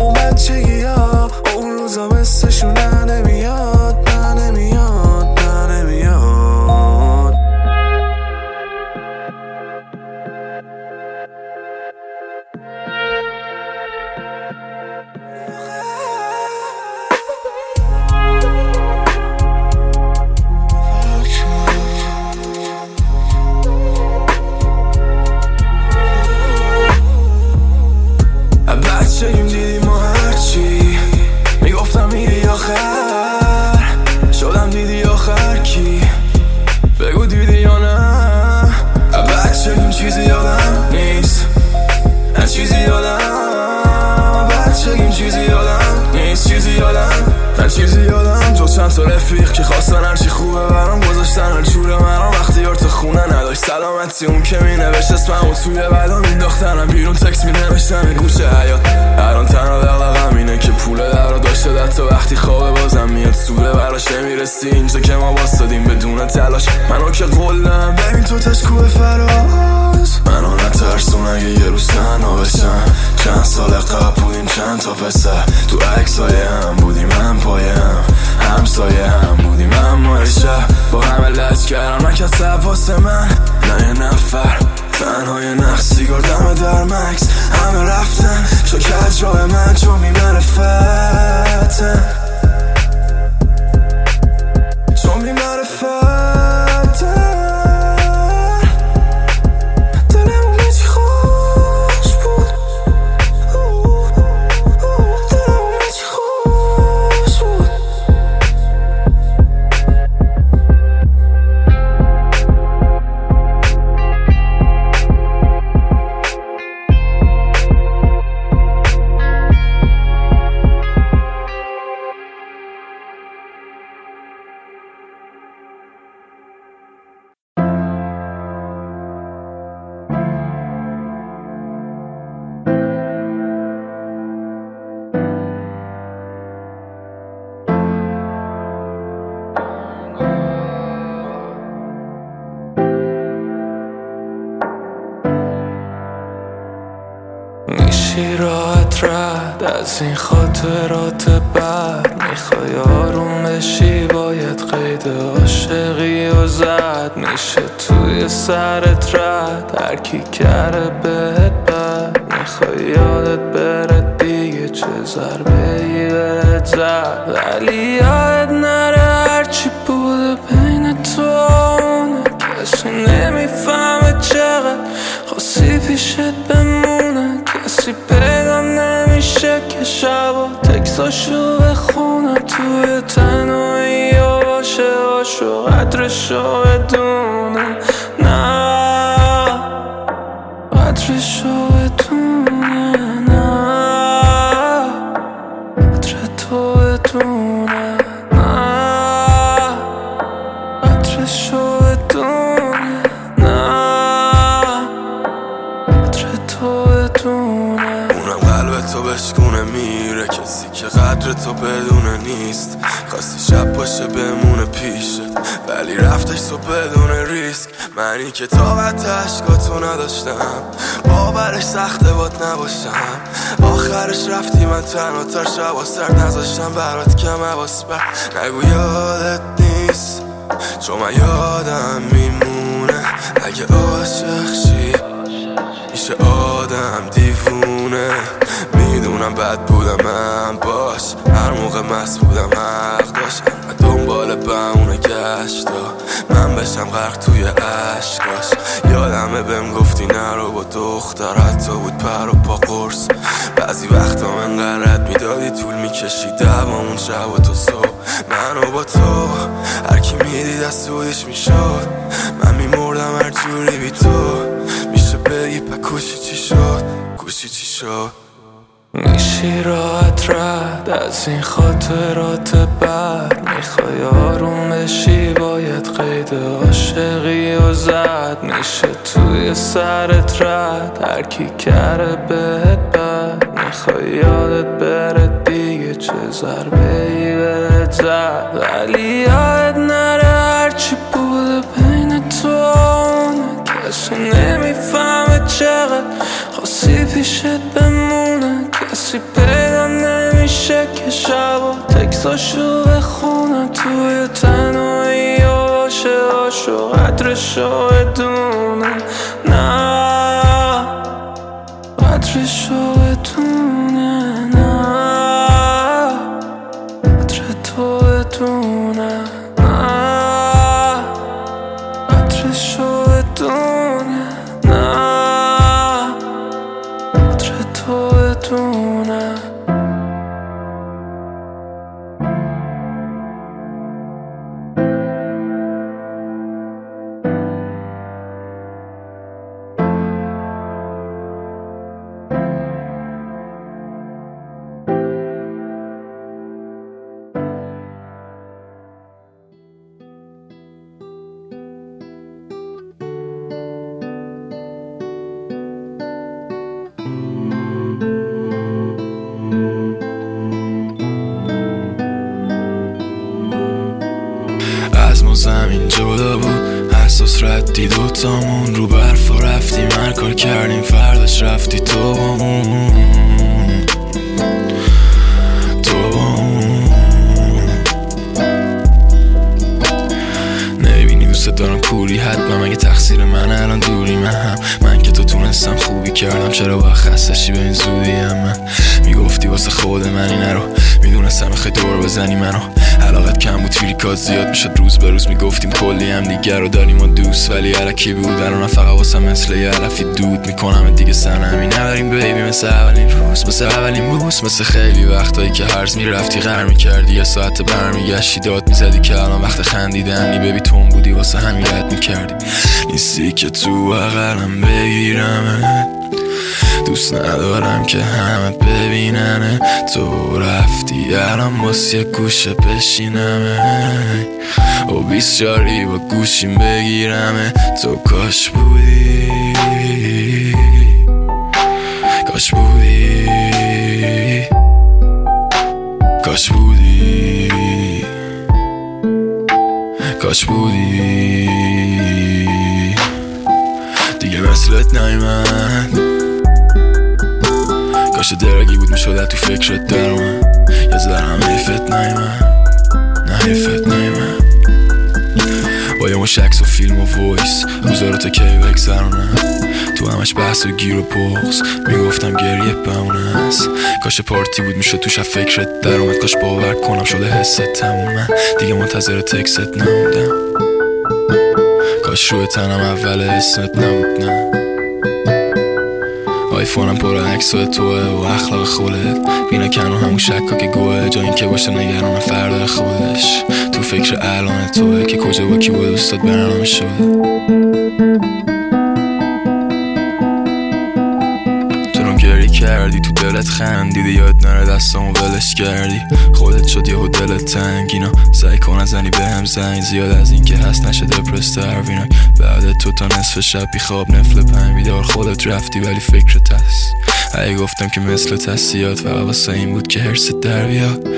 romantic ولی یاد نره هرچی بوده بین تو کسی نمی‌فهمه چقدر خواستی پیشت بمونه کسی پیدا نمیشه که شبا تکساشو بخونه توی تنهایی یا باشه عاشق قدرشو واسه شب باشه بمونه پیشت ولی رفتش تو بدون ریسک. منی که طاقت عشقاتو نداشتم. باورش سخته بود نباشم. آخرش رفتی من تنها تر شب سر نذاشتم برات کم عباس بر نگو یادت نیست. چون من یادم میمونه. اگه عاشق شی میشه آدم دیوونه. می‌دونم بد بودم من باش. هر موقع مست بودم حق داشت دنبال بمونه گشتا. من بشم غرق توی عشقاش یادمه بهم گفتی نرو با دختر. حتی بود پر و پا قرص. بعضی وقتا من قرد می‌دادی طول می‌کشی. دوامون شب و تو صبح. منو با تو هرکی می‌دید از سودش می‌شد. من میمردم هر جوری بی تو. میشه بگی پکوشی چی شد؟ گوشی چی شد؟ میشی راحت رد از این خاطرات بد. می‌خوای آروم بشی باید قید عاشقی و زد. میشه توی سرت رد هر کی کره بهت بد. می‌خوای یادت بره دیگه چه ضربه ای بهت زد. ولی یاد نره هرچی بوده بین تو. کسی نمی‌فهمه چقدر خاصی پیشت بمونه. کسی پیدا نمیشه که شب و تکساشو بخونه توی تنهایی و باشه هاشو قدرشو بدونه. نه قدرشو بدونه. Some به روز می‌گفتیم کلی هم دیگر رو داریم و دوست ولی علکی بود. الان فقط واسه مثل یه علفی دود می‌کنم. دیگه سرنمی نداریم بیبی مثل اولین روز مثل اولین بوس مثل خیلی وقتایی که هرز می‌رفتی غر می‌کردی. یه ساعت برمیگشتی داد می‌زدی که الان وقت خندیدن نی ببی تون بودی واسه همین رد می‌کردی. نیستی که تو بغلم بگیرم. دوست ندارم که همه ببیننه تو رفتی الان باز یه گوشه بشینمه و بیسیاری با گوشیم بگیرمه تو کاش بودی کاش بودی کاش بودی کاش بودی دیگه مثلت نیمد کاش درگی بود می‌شد تو فکرت در من یه ذره هم حیفت نیمد نه حیفت نیمد با یه مش عکس و فیلم و voice. روزا رو تا کی بگذرونم تو همش بحث و گیر و بغز می‌گفتم گریه بمونه است. کاش پارتی بود می‌شد توش فکرت در اومد. کاش باور کنم شده حست تموم من دیگه منتظر text ت نموندم کاش روی تنم اول اسمت نبود نه. آیفونم پر عکس توه و اخلاق خودت. بینا کنو همون شکا که گوه جا این که باشه نگران فردا خودش. تو فکر الان توه که کجا با کی با دوستات برنامه شده گری کردی تو دلت خندیدی یاد نره دستامو ولش کردی. خودت شد یهو دلت تنگ اینا سعی کن زنی به هم زنگ زیاد. از این که هست نشه دپرس تروینا بعد تو تا نصف شب خواب نفل پنج بیدار خودت رفتی ولی فکرت هست. ای گفتم که مثل تسلیات فقط واسه این بود که هرست در بیاد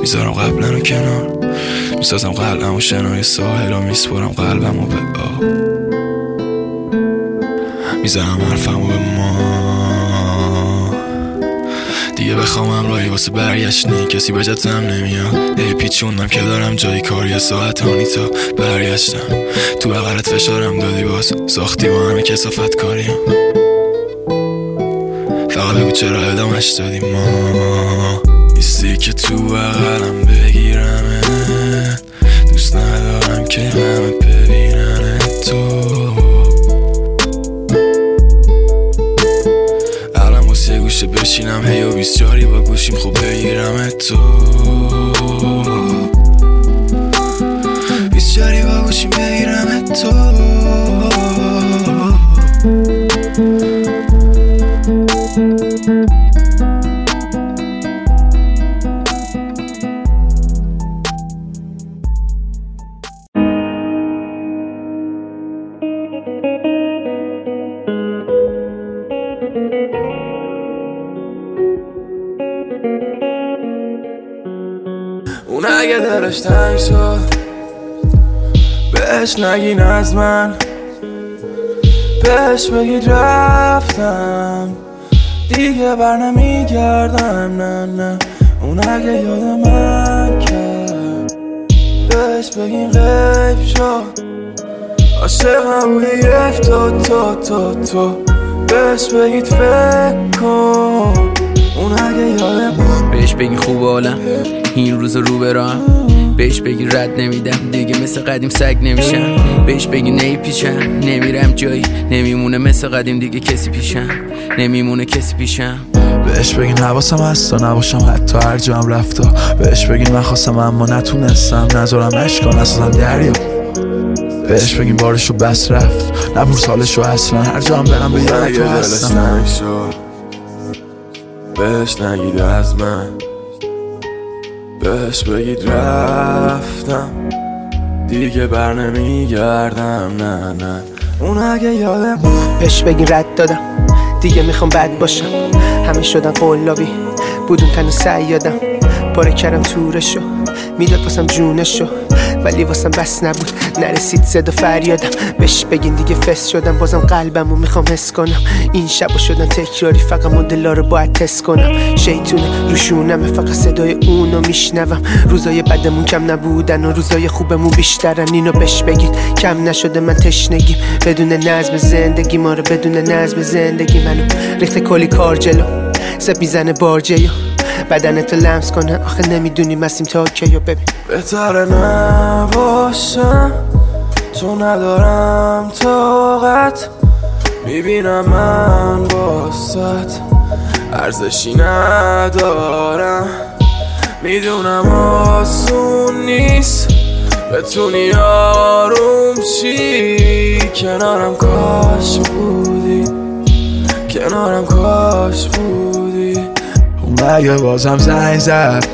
می‌ذارم قبلا رو کنار. می‌سازم قلبم و شنای ساحل و میسپرم قلبم و به آب. می‌ذارم حرفم و به ما. دیگه بخوام همراهی واسه برگشتنی کسی به جتم نمیاد. ای پیچوندم که دارم جایی کاری. ساعت هانی تا برگشتم. تو بغلت فشارم دادی باز. ساختی با همه کسافت کاریم. چرا ادامش دادی ما؟ ایستی که تو بغلم بگیرم دوست ندارم که همه ببینن تو. الان واسه یه گوشه بشینم هی و جاری با گوشیم خوب بگیرم تو. بیست جاری با گوشیم بگیرم تو. شد بهش نگین از من بهش بگید رفتم دیگه بر نمیگردم نه نه اون اگه یاد من کرد بهش بگین غیب شد عاشقم یک تو تو تو تو بهش بگید فکر کن اون اگه یادم بهش بگی خوب حالم این روز رو برام. بهش بگی رد نمیدم دیگه مثل قدیم سگ نمیشم. بهش بگی نی پیشم نمیرم جایی. نمیمونه مثل قدیم دیگه کسی پیشم. نمیمونه کسی پیشم. بهش بگین حواسم هست نباشم حتی هر جا هم رفتا. بهش بگین من خواستم اما نتونستم. نذارم اشکا نسازم دریا. بهش بگین بارشو بس رفت. نبور سالشو اصلا. هر جا هم برم به یاد تو هستم. بهش نگید از من. بهش بگید رفتم. دیگه بر نمیگردم نه نه. اون اگه یادم بهش بگین رد دادم. دیگه می‌خوام بد باشم. همه شدن قلابی. بودون تن سیادم. پاره کردم تورشو. می‌داد واسم جونشو. ولی واسم بس نبود. نرسید صدا فریادم. بهش بگین دیگه فس شدم. بازم قلبم و می‌خوام حس کنم. این شبا شدن تکراری فقط مدلا رو باید تست کنم. شیطونه روشونمه فقط صدای اونو میشنوم. روزای بدمون کم نبودن و روزای خوبمون بیشترن. اینو بهش بگید. کم نشده من تشنگیم. بدون نظم زندگی ما رو بدون نظم زندگی منو ریخته کلی کار جلو. زب می‌زنه بارجه بدنتو لمس کنه. آخه نمی‌دونیم مسیم تا کیو ببین. بهتره نباشم. چون ندارم طاقت. می‌بینم من باست ارزشی ندارم. می‌دونم آسون نیست. بتونی آروم چی کنارم کاش بودی. کنارم کاش بودی. اگه بازم زنگ زد.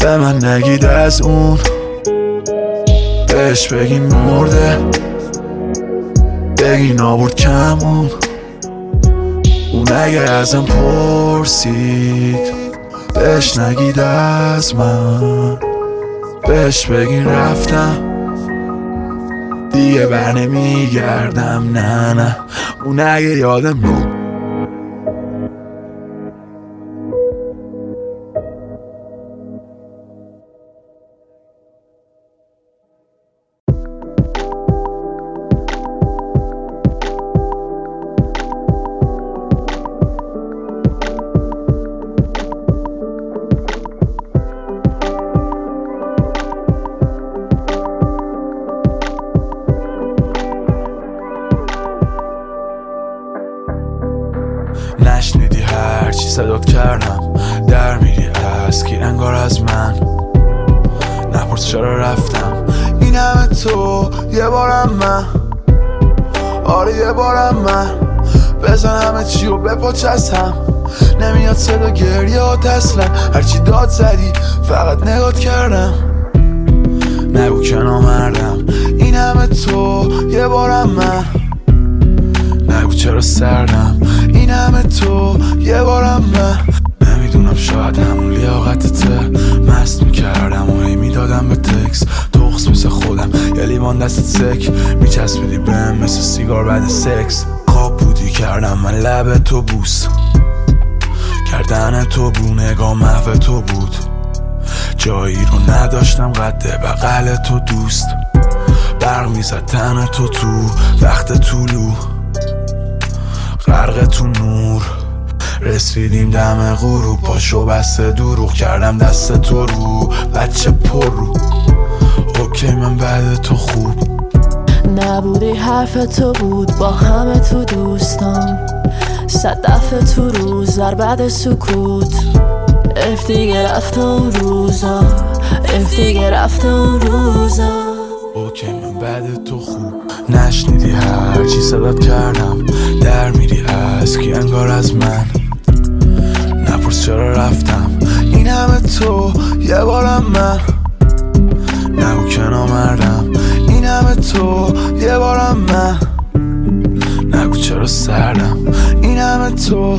به من نگید از اون. بهش بگین مرده. بگین آورد کمون. اون اگه ازم پرسید بهش نگید از من. بهش بگین رفتم. دیگه بر نمیگردم نه نه. اون اگه یادم نشنیدی Tesla. قد بغل تو دوست. برق می‌زد تن تو تو وقت طولو. غرق تو نور رسیدیم دم غروب. پاشو بسته دروغ کردم دست تو رو. بچه پر رو. اوکی من بعد تو خوب. نبودی حرف تو بود. با همه تو دوستان. صد دفعه تو روز در بعد سکوت. اف دیگه رفت اون روزا اف دیگه رفت اون روزا okay من بعد تو خوب. نشنیدی هر چی صدات کردم. در میری از کی انگار از من. نپرس چرا رفتم. این همه تو یه بارم من. نگو که نامردم این همه تو یه بارم من. نگو چرا سردم. این همه تو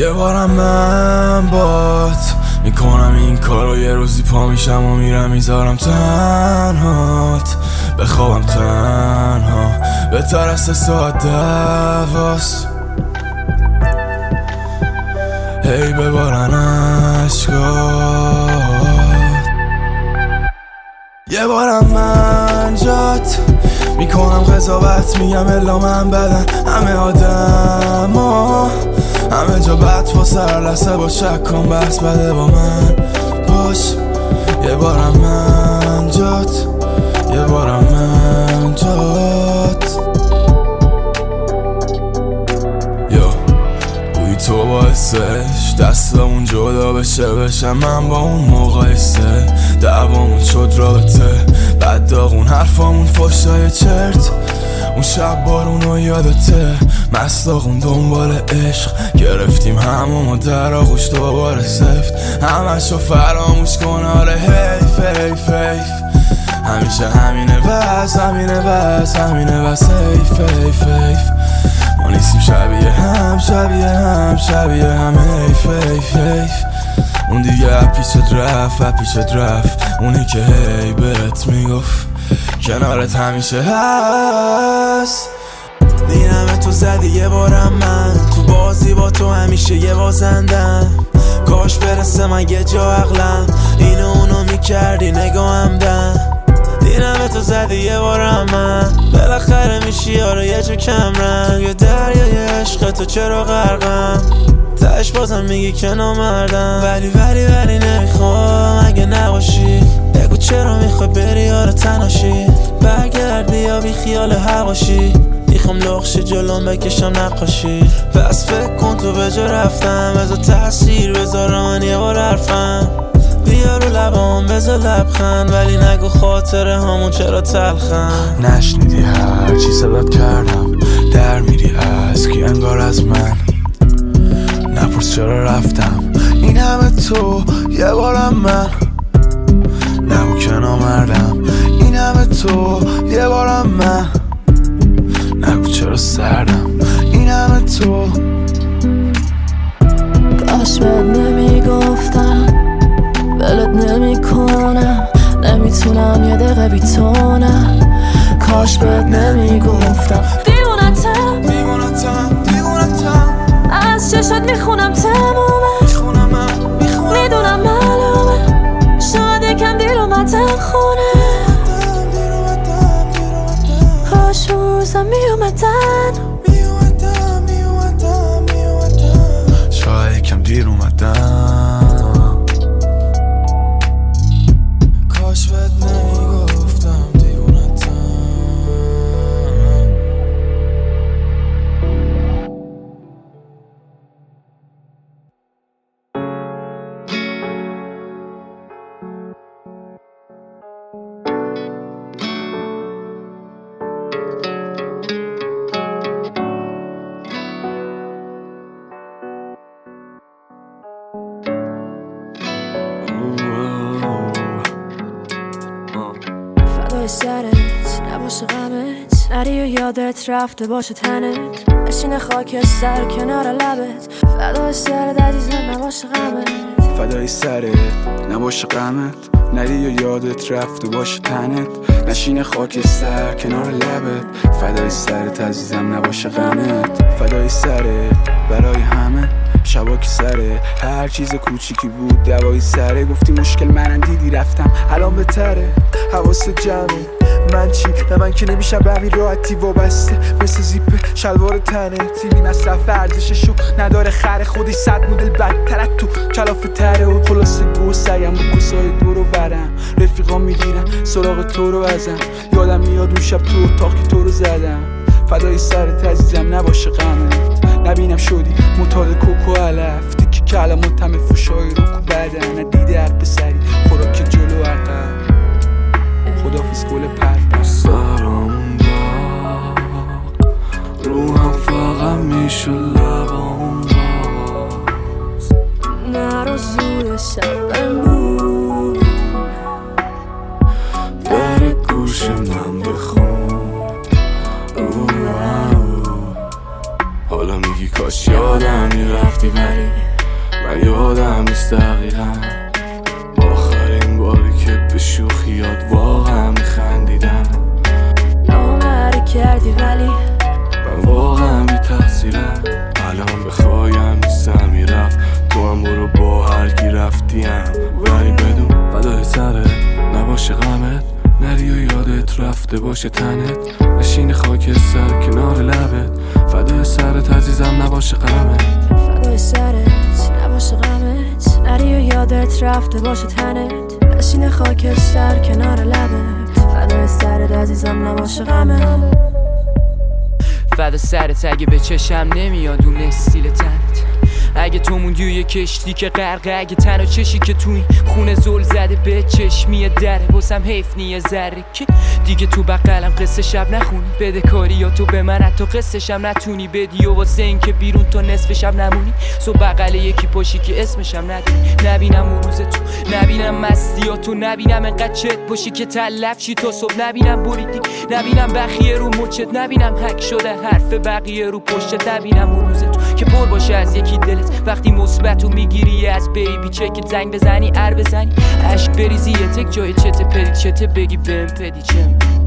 یه بارم من بات می‌کنم این کارو یه روزی پا میشم و میرم می‌ذارم تنهات. بخوابم تنها بهتر از ساعت دواست. هی ببارن اشکات. یه بارم من جات می‌کنم قضاوت میگم الا من بدن. همه آدم ها همه جا بد و سر لسه با شک کن بس بده با من. باش یه بارم من جات یه بارم من جات یو بوی تو باعثش دستمون جدا بشه بشم من با اون مقایسه. دعوامون شد رابطه بعد داغون حرفامون فشای چرت. اون شب بارون و یادته مستاقون دنبال عشق. گرفتیم همون در آغوش دوباره سفت. همشو فراموش کن آره حیف حیف حیف. همیشه همینه بس همینه بس همینه بس. حیف حیف حیف. ما نیستیم شبیه هم شبیه هم شبیه هم. حیف حیف حیف. اون دیگه پیشت رفت پیشت رفت. اونی که هی بهت می‌گفت. کنارت همیشه هست. دینم تو زدی یه بارم من. تو بازی با تو همیشه یه بازندم. کاش برسه من یه جا عقلم. اینو اونو می‌کردی نگاهم دم. دینم تو زدی یه بارم من. بالاخره میشی آره یه جو کم رنگ. توی دریای عشق تو چرا غرقم؟ تش بازم میگی که نامردم. ولی ولی ولی نمی‌خوام. اگه نباشی بگو چرا می‌خوای بری؟ آره تناشی. برگرد بیا بی خیال هواشی می‌خوام لخشی جلوم بکشم نقاشی. پس فکر کن تو به جا رفتم. از تاثیر بذار من یه بار حرفم. بیا رو لبام بذار لبخند. ولی نگو خاطره همون چرا تلخن نشنیدی هر چی صدات کردم. در میری از کی انگار از من. نپرس چرا رفتم؟ این همه تو یه بارم من نگو که نامردم این همه تو یه بارم من نگو چرا سردم. این همه تو کاش بهت نمی‌گفتم ولت نمی‌کنم. نمی‌تونم یه دقیقه بیتونم. کاش بهت نمی‌گفتم. چشات می‌خونم تمومه. می‌دونم معلومه. شاید یکم دیر اومدم خونه. کاش اون روزا میومدن. شاید یکم دیر اومدم یادت رفته باشه تنت. خاک سر کنار لبت. فدای سرت عزیزم نباشه غمت. فدای سرت نباشه غمت. نری و یادت رفته باشه تنت. نشین خاک سر کنار لبت. فدای سرت عزیزم نباشه غمت. فدای سرت برای همه. شبا که سره هر چیز کوچیکی بود دوای سره. گفتی مشکل منم دیدی رفتم الان بهتره. حواست جمعه. من چی؟ نه من که نمیشم به همین راحتی وابسته. مثل زیپ شلوار تنه. تیمی مصرف ارزششو نداره خر خودی صد مدل بدتر تو. کلاف تره و خلاص گو سیم و کسای دور و برم. رفیقا می‌گیرم سراغ تو رو ازم یادم میاد اون شب تو اتاق که تو رو زدم. فدای سرت عزیزم نباشه غمت. نبینم شدی. متاد کوکو علف. تیکی کلمات همه فوشای رو کو بدن ندیده هر پسری. خوراک جلو عقب. خدافز گل پر. سرم داغ روحم فقط میشه لبام باز نرو شب بمون در گوش من بخون. حالا میگی کاش یادم می‌رفتی ولی من یادم نیست. رفتیم ولی بدون فدای سرت نباشه غمت. نری و یادت رفته باشه تنت. نشین خاک سر کنار لبت. فدای سرت عزیزم نباشه غمت. فدای سرت نباشه غمت. نری و یادت رفته باشه تنت. نشین خاک سر کنار لبت. فدای سرت عزیزم نباشه غمت. فدا سرت اگه به چشم نمیاد اون استیل تنت اگه تو موندی و یه کشتی که غرقه اگه تنها چشی که تو این خونه زل زده به چشمی دره واسم حیف نیه ذره. که دیگه تو بقلم قصه شب نخونی. بده کاری یا تو به من حتی قصه شب نتونی. بدی و واسه این که بیرون تو نصف شب نمونی. سو بغل یکی پاشی که اسمشم نداری نبینم اون روز تو نبینم مستی یا تو نبینم انقدر چت باشی که تلف چی تو صبح نبینم بریدی. نبینم بخیه رو مچت. نبینم حک شده حرف بقیه رو پشت نبینم اون روز تو که پر باشه از یکی وقتی مثبت می‌گیری از بیبی چک زنگ بزنی ار بزنی. اشک بریزی یه تک جای چته پدی چته بگی بهم پدی. چم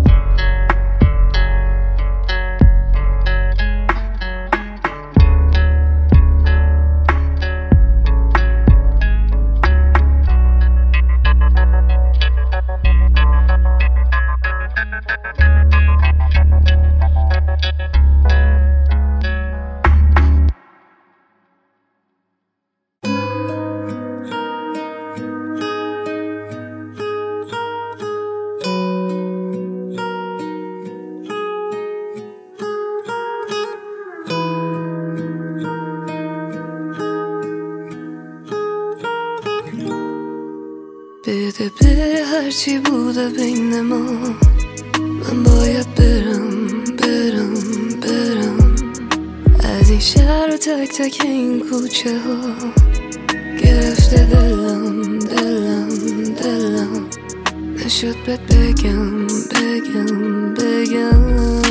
هرچی بوده بین ما؟ من باید برم برم برم. از این شهر و تک تک این کوچه ها. گرفته دلم دلم دلم. نشد بهت بگم بگم بگم.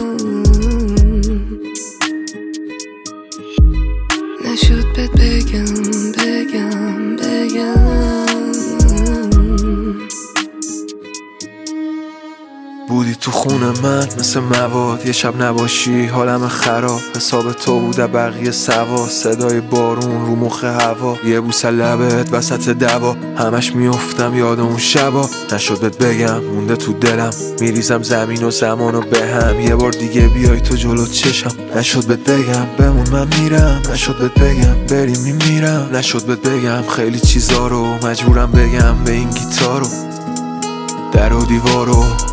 بودی تو خونه من مثل مواد. یه شب نباشی حالم خراب. حساب تو بوده بقیه سوا. صدای بارون رو مخ هوا. یه بوسه لبت وسط دوا. همش میافتم یاد اون شبا. نشد بهت بگم مونده تو دلم. میریزم زمین و زمان به هم. یه بار دیگه بیای تو جلو چشم. نشد بهت بگم بمون من میرم. نشد بهت بگم بری میمیرم. نشد بهت بگم خیلی چیزا رو مجبورم بگم. به این گیتارو. در و دیوارو.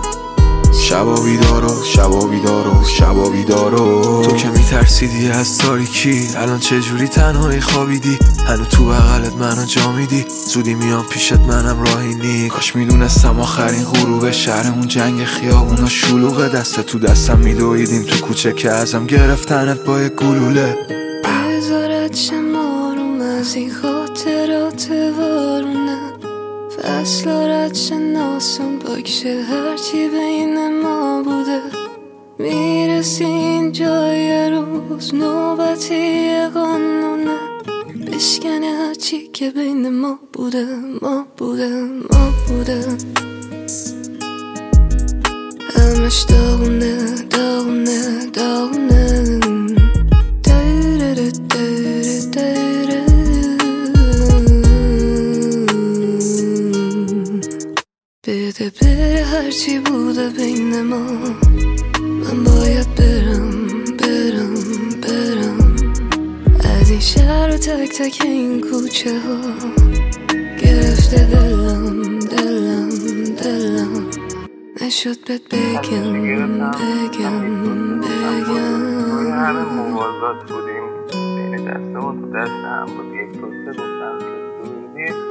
شبا بیدارو شبا بیدارو شبا بیدارو تو که میترسیدی از تاریکی؟ الان چجوری تنهایی خوابیدی؟ هنو تو بغلت منو جا میدی؟ زودی میام پیشت منم راهی نی کاش می‌دونستم آخرین غروب شهرمون جنگ خیابونا شلوغه دست تو دستم میدویدیم. تو کوچه که ازم گرفتنت با یک گلوله. بذارت شما رو از این خاطرات وارونه. فصل رد شناسم پاکشه هرچی بین ما بوده. می‌رسین جای روز نوبتی قانونه. بشکنه هرچی که بین ما بوده ما بوده ما بوده. همش داغونه داغونه داغونه. بده بره هرچی بوده بین ما من باید برم برم برم از این شهر و تک تک این کوچه ها گرفته دلم دلم دلم نشد بهت بگم بگم بگم دست هم بود یک گفتم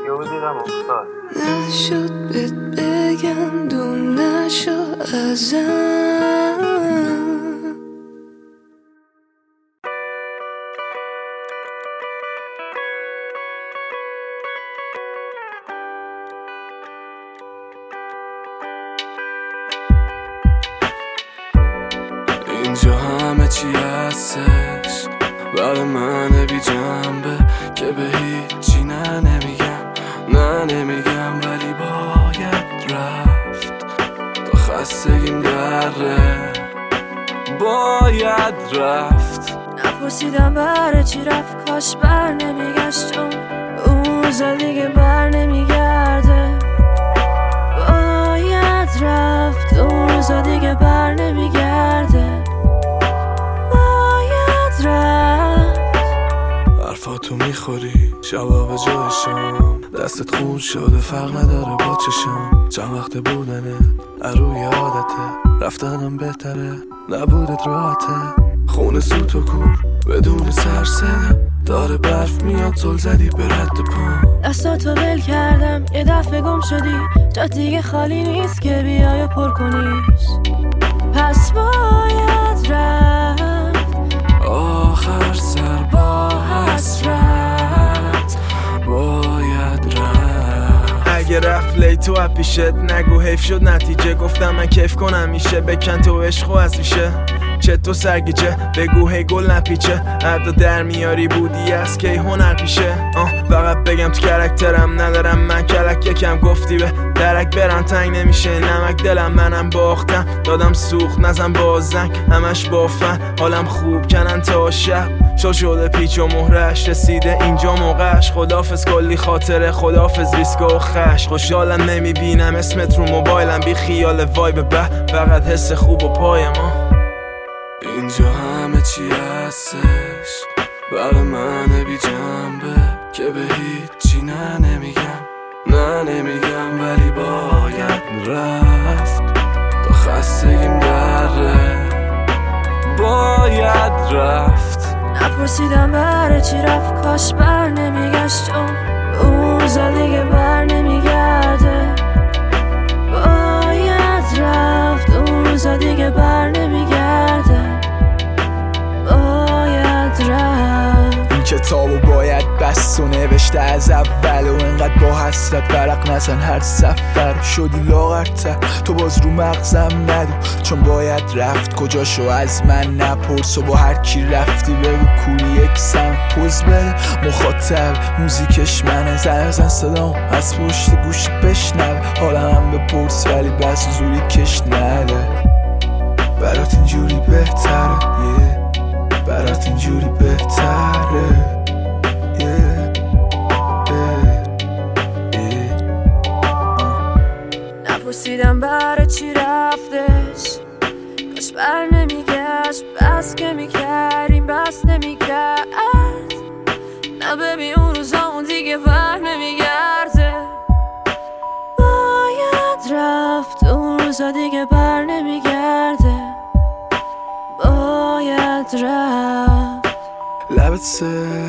که دیدم افتاد نشد بهت بگم دور نشو ازم. اینجا همه چی هستش. برای من بی دره باید رفت. نپرسیدم برای چی رفت. کاش بر نمیگشت اون روزا دیگه بر نمیگرده. باید رفت. اون روزا دیگه بر نمیگرده می‌خوری؟ شبا به جای شام دستت خون شده فرق نداره با چشام چند وقت بودنه روی عادته. رفتنم بهتره نبودت راحته. خون سوت و کور بدون سر صدا داره برف میاد زل زدی به رد پام دستاتو ول کردم یه دفعه گم شدی. جا دیگه خالی نیست که بیای پر کنیش. پس باید رفت. اگه رفت لیتو از پیشت نگو حیف شد نتیجه. گفتم من کیف کنم میشه. بکن تو عشق و از ریشه. چه تو سرگیجه بگو هی گل نپیچه. ادا در میاری بودی از کی هنر پیشه. آه فقط بگم تو کرکترم ندارم. من کلک یکم گفتی به درک برم. تنگ نمیشه نمک دلم منم باختم. دادم سوخت نزن با زنگ. همش بافن حالم خوب کنن تا شب. شل شده پیچ و مهرش. رسیده اینجا موقعش. خدافز کلی خاطره. خدافز ریسک و خش خوشحالم نمی‌بینم اسمت رو موبایلم. بی خیال وایب به. فقط حس خوب و پای ما. اینجا همه چی هستش. برای من بی جنبه که به هیچی نه نمیگم نه نمیگم ولی باید رفت تا خستگیم دره. باید رفت. نپرسیدم برای چی رفت؟ کاش بر نمیگشت اون روزا دیگه بر نمیگرده. باید رفت. اون روزا دیگه بر نمیگرده. کتابو باید بست و نوشته از اول و انقدر با حسرت برق نزن هر سفر. شدی لاغرتر تو باز رو مغزم ندو چون باید رفت کجاشو از من نپرس و با هر کی رفتی بگو کوری یک سم. پوز بده مخاطب موزیکش منه. زن زن صدام از پشت گوشت بشنوه حالا هم بپرس ولی بس زوری کش نده. برات اینجوری بهتره yeah. برات اینجوری بهتره. نپرسیدم برای چی رفتش. کاش بر نمیگشت بس که می‌کردیم بس نمی‌کرد. نه ببین اون روزا اون دیگه بر نمیگرده. باید رفت اون روزا دیگه بر نمیگرده رفت لبت سر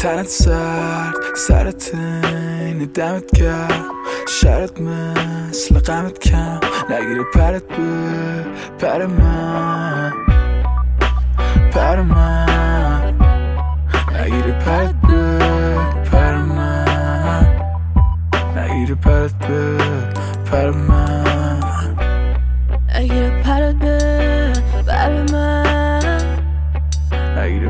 تنت سرد سرت اینه دمت کرد شرط مثل غمت کم. نگیره پرت به پر من. پر من. نگیره پرت به پر من. نگیره پرت به پر من. اگه پرت به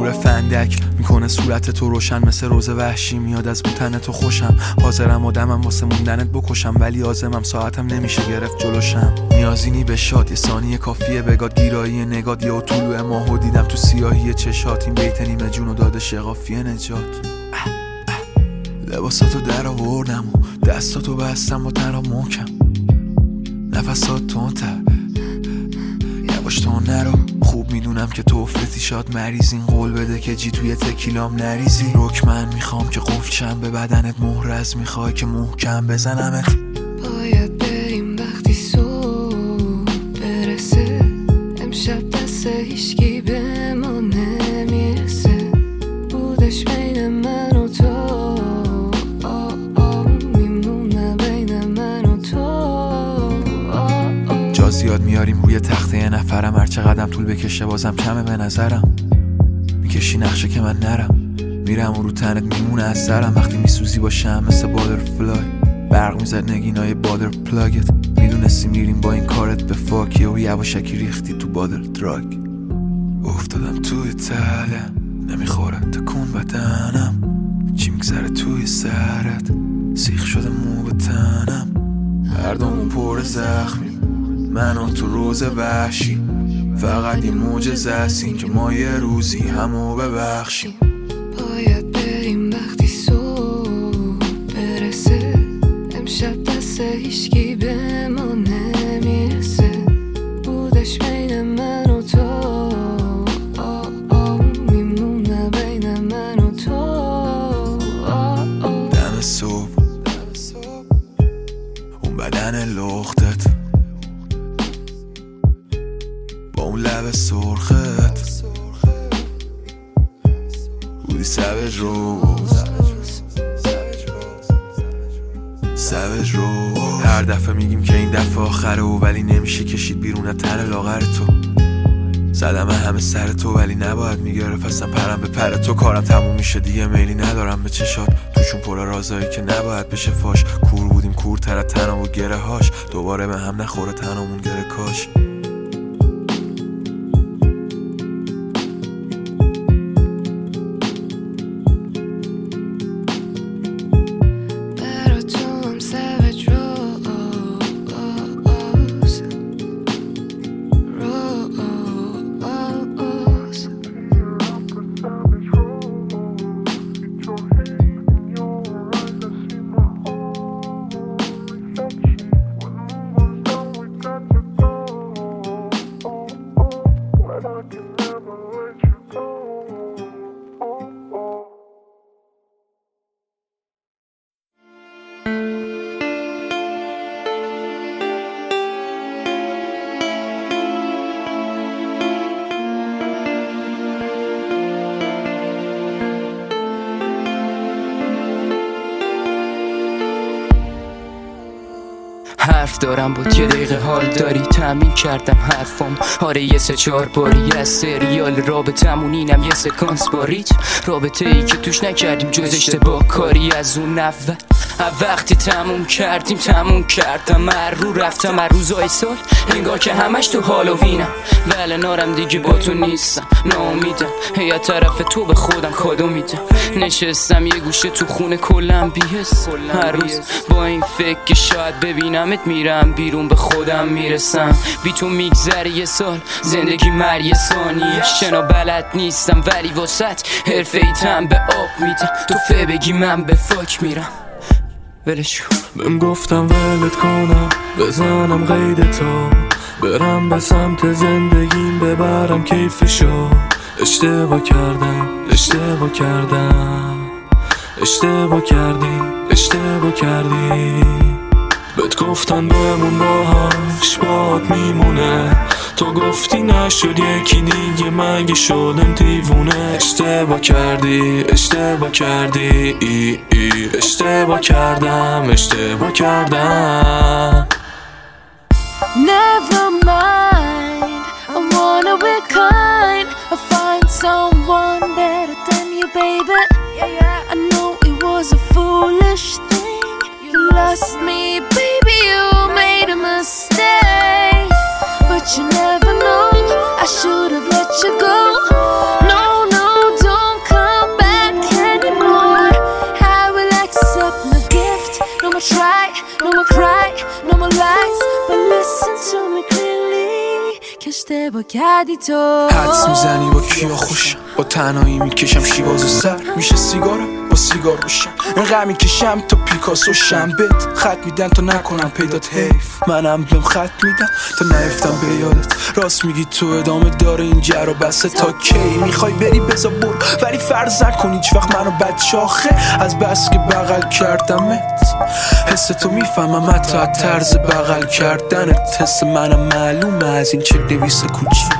نور فندک می‌کنه صورت تو روشن مثل روز وحشی میاد از بوتن تو خوشم. حاضرم آدمم واسه موندنت بکشم ولی آزمم ساعتم نمیشه گرفت جلوشم. نیازینی به شاد یه ثانیه کافیه بگاد گیرایی نگاد. یه طلوع ماهو دیدم تو سیاهی چشات. این بیت نیمه جون و داده شقافی نجات. لباساتو در آوردم و دستاتو بستم با تنها محکم. نفسات تونتر یواش تو نرو. خوب می‌دونم که تو افرتی شاد مریض این قول بده که جی توی تکیلام نریزی. رک من می‌خوام که قفل به بدنت مهرز می‌خوای که محکم بزنمت. باید بریم وقتی صبح برسه. امشب دست هیچکی به ما نمی‌رسه. بودش بین من و تو. میمونه بین من و تو. آه زیاد میاریم روی تخته یه نفرم هرچه قدم طول بکشه بازم کمه به نظرم. می‌کشی نقشه که من نرم. میرم و رو تنت میمونه از سرم. وقتی میسوزی باشم مثل بادر فلای برق می‌زد نگینای بادر پلاگت می‌دونستی میریم با این کارت به فاکیه و یواشکی ریختی تو بادر دراگ. افتادم توی تله. نمی‌خوره تکون بدنم. چی میگذره توی سرت؟ سیخ شده مو به تنم. هر دومون پر زخمی. من و تو روز وحشی. فقط یه معجزه است این که ما یه روزی همو ببخشیم. باید بریم وقتی صبح برسه. امشب دست هیچکی به ما نمی‌رسه. بودش بین من دفعه میگیم که این دفعه آخره و ولی نمیشه کشید بیرون تن لاغر تو. زدم همه سر تو ولی نباید می‌گرفت. اصلا پرم به پر تو کارم تموم میشه. دیگه میلی ندارم به چشات توشون پر رازایی که نباید بشه فاش. کور بودیم کورتر از تنها و گره هاش. دوباره به هم نخوره تنمون گره کاش. دارم بود یه دقیقه حال داری تمرین کردم حرفم آره یه سه چهار باری از سریال رابطمون اینم یه سکانس با ریتم. رابطه ای که توش نکردیم جز اشتباه کاری از اون اول وقتی تموم کردیم تموم کردم. هر رو رفتم هر روزای سال انگار که همش تو هالووینم. ولی نارم دیگه با تو نیستم. ناامیدم. یا طرف تو به خودم کادو میدم. نشستم یه گوشه تو خونه کلم بیهست هر روز با این فکر که شاید ببینمت میرم بیرون به خودم می‌رسم. بی تو میگذره یه سال زندگی مر یه ثانیه. شنا بلد نیستم ولی واسط حرفه ایتم به آب میدم. تو فه بگی من به فاک میرم. ولش بهم گفتم ولت کنم بزنم قید تا برم به سمت زندگیم ببرم کیفشو. اشتباه کردم اشتباه کردم. اشتباه کردی اشتباه کردی. بهت گفتن بمون باد میمونه تو گفتی نشد یکی دیگه مگه شدم دیوونه اشتباه کردی اشتباه کردی اشتباه کردم اشتباه کردم Never mind, I wanna be kind. I find someone better than you, baby. I know it was a foolish thing. You lost me, baby. You made a mistake, you never know. I should have let you go. No, no, don't come back anymore. I will accept no gift, no more try, no more cry, no more lies. But listen to me clearly. که اشتباه کردی تو حدس می‌زنی با کیا خوشم با تنهایی می‌کشم شیواز سر میشه سیگارم با سیگار روشم اینقدر می‌کشم تا پیکاسو شنبت. خط میدن تا نکنم پیدات. حیف. منم بهم خط میدم تا نیفتم به یادت. راست میگی تو ادامه داره این جر و بسه. تا کی می‌خوای بری بزا برو. ولی فرض نکن هیچ وقت منو بد شاخه از بس که بغل کردمت. حس تو می‌فهمم حتی طرز بغل کردنت. حس منم معلومه از این چه دویست کوچیک.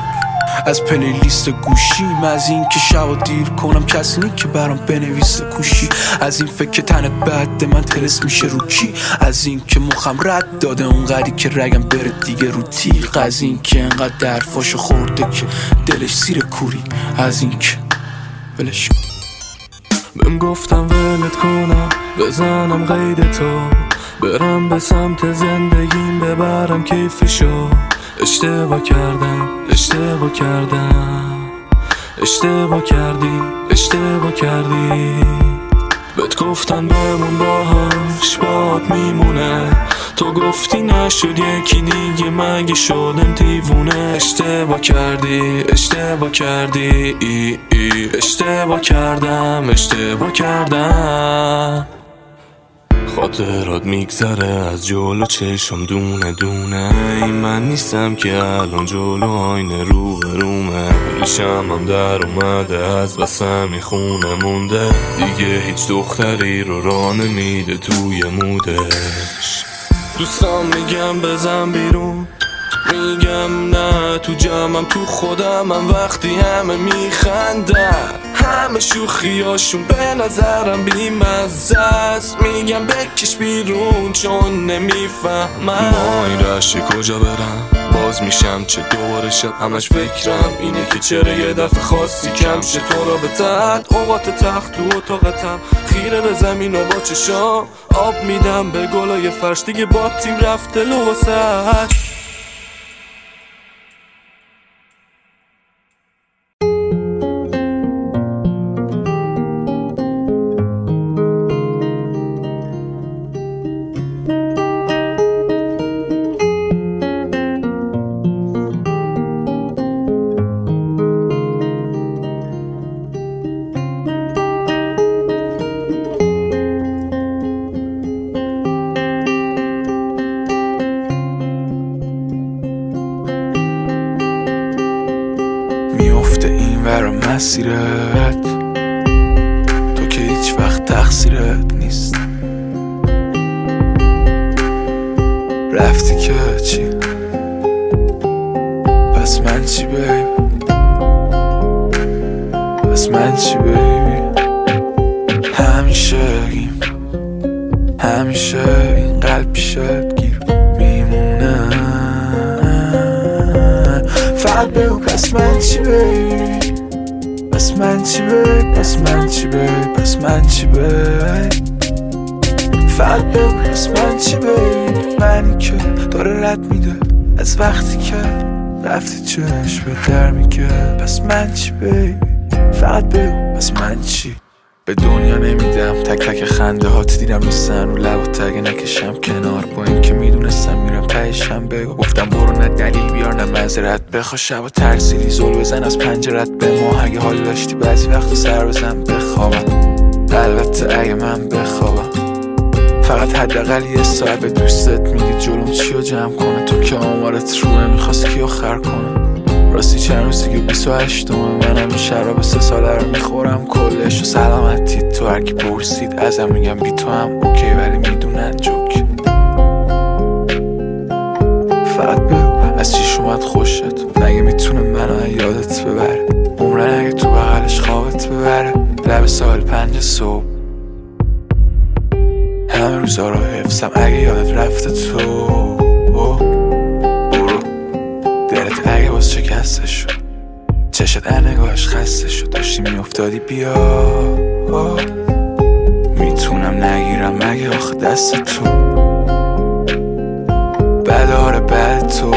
از پلیلیست گوشیم از این که شب دیر کنم کسی که برام بنویسه کوشی. از این فکر که تنت بعد من ترس میشه رو کی از این که مخم رد داده اونقدری که رگم بره دیگه رو تیغ. از این که انقدر درفاشو خورده که دلش زیر کوری. از این که ولش. بهم گفتم ولت کنم بزنم قید تو. برم به سمت زندگیم ببرم کیفشو. اشتباه کردم اشتباه کردم. اشتباه کردی اشتباه کردی. بهت گفتن بمون باهاش باد میمونه. تو گفتی نشد یکی دیگه مگه شدم دیوونه. اشتباه کردی اشتباه کردی. ای ای اشتباه کردم اشتباه کردم. خاطرات میگذره از جلو چشم دونه دونه. این من نیستم که الان جلو آینه رو برومه ریشم هم در اومده از بسه می‌خونه مونده. دیگه هیچ دختری رو راه نمیده توی مودش. دوستان میگم بزن بیرون. میگم نه تو جمعم تو خودمم وقتی همه میخندن. همه شوخیاشون به نظرم بیمزه میگم بکش بیرون چون نمی‌فهمم. مای رشی کجا برم؟ باز میشم چه دوباره شب؟ همش فکرم اینه که چرا یه دفعه خاصی کم شه. تو را به تحت اوقات تخت تو اتاقتم. خیره به زمین و با چشام آب میدم. به گلای فرش دیگه با تیم رفته لباسش بخوا شب و ترسیدی زل بزن از پنجرت به ماه اگه حال داشتی بعضی وقت سر بزن بخوابم. البته اگه من بخوابم. فقط حداقل یه ساعت به دوستت میگی جلوم چی رو جمع کنه؟ تو که آمارت روه می‌خواست کیو خر کنه؟ راستی چند روزی که 28 تومن منم شراب سه ساله رو می‌خورم. کلش و سلامتی تو هرکی پرسید ازم میگم بی تو هم اوکی ولی می‌دونن جوک. فقط لب سال پنج صبح. همه روزا رو حفظم اگه یادت رفته تو. برو. دلت اگه باز شکسته شد. چشت نگاهش خسته شد. داشتی میافتادی بیا. می‌تونم نگیرم مگه آخه دست تو. بدار بد تو.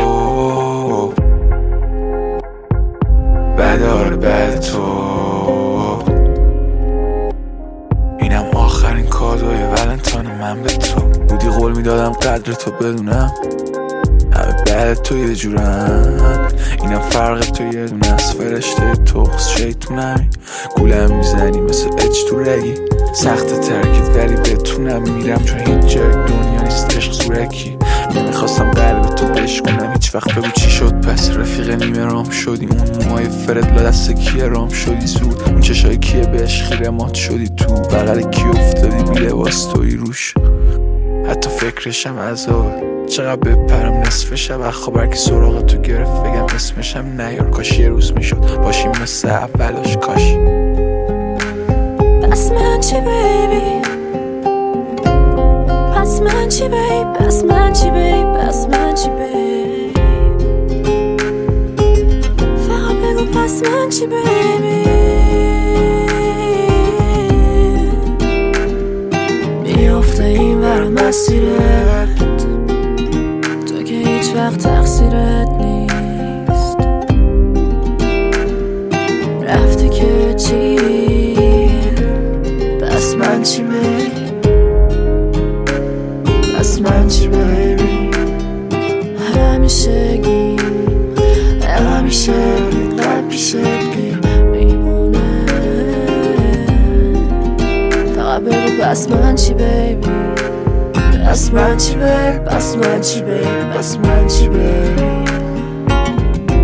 بدار بد تو. قدر تو بدونم. همه بعد تو یه جورن. اینم فرق تو یه دونه از فرشته تخص شیطونمی گولم می‌زنی مثل اچ تو رگی. سخت ترکت ولی بتونم میرم چون هیچ جای دنیا نیست عشق زورکی. نمی‌خواستم قلب تو بشکنم هیچ وقت بگو چی شد. پس رفیق نیمه رام شدی. اون موهای فرد لا دست کیه رام شدی؟ زود. اون چشای کیه بهش خیره مات شدی؟ تو بغل کی افتادی؟ بی لباس توی روش. حتی فکرشم عذاب چقدر بپرم نصف شب. خبر که سراغ تو گرفت بگم اسمشم نیار. کاش یه روز می‌شد. باشیم مثل اولاش کاش. پس من چی بیبی؟ پس من چی بیب پس من چی بیب پس من چی بیب فقط بگو پس من چی بیبی؟ ور مسیرت تو که هیچ وقت تقصیرت نیست. رفتی که چی؟ پس من چی بیبی پس من چی بیبی همیشه قد پیشگی میمونه. فقط بگو پس من چی بیبی پس من چی بیبی پس من چی بیبی پس من چی بیبی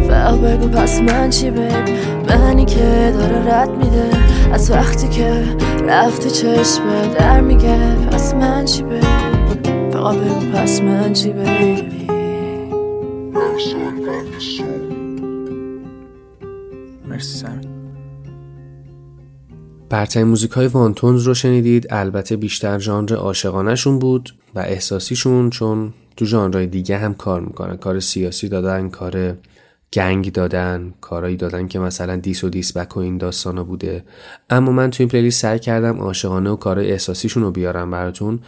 فقط بگو پس من چی بیبی منی که داره رد میده از وقتی که رفتی چشمه در میگه پس من چی بیبی فقط بگو پس من چی بیبی برترین موزیک های وانتونز رو شنیدید. البته بیشتر ژانر عاشقانهشون بود و احساسیشون چون تو ژانرهای دیگه هم کار می‌کنن. کار سیاسی دادن کار gang دادن کارایی دادن که مثلا diss و diss back و این داستانا بوده. اما من تو این playlist سعی کردم عاشقانه و کارهای احساسیشون رو بیارم براتون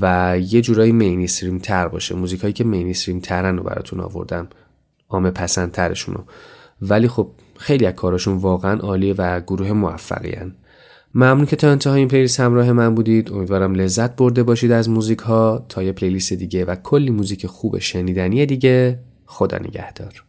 و یه جورایی mainstream تر باشه. موزیک هایی که mainstream ترن رو براتون آوردم. عامه پسندترشون رو. ولی خب خیلی از کاراشون واقعا عالیه و گروه موفقی هن. ممنون که تا انتهای این playlist همراه من بودید. امیدوارم لذت برده باشید از موزیک ها تا یه playlist دیگه و کلی موزیک خوب شنیدنی دیگه خدا نگهدار.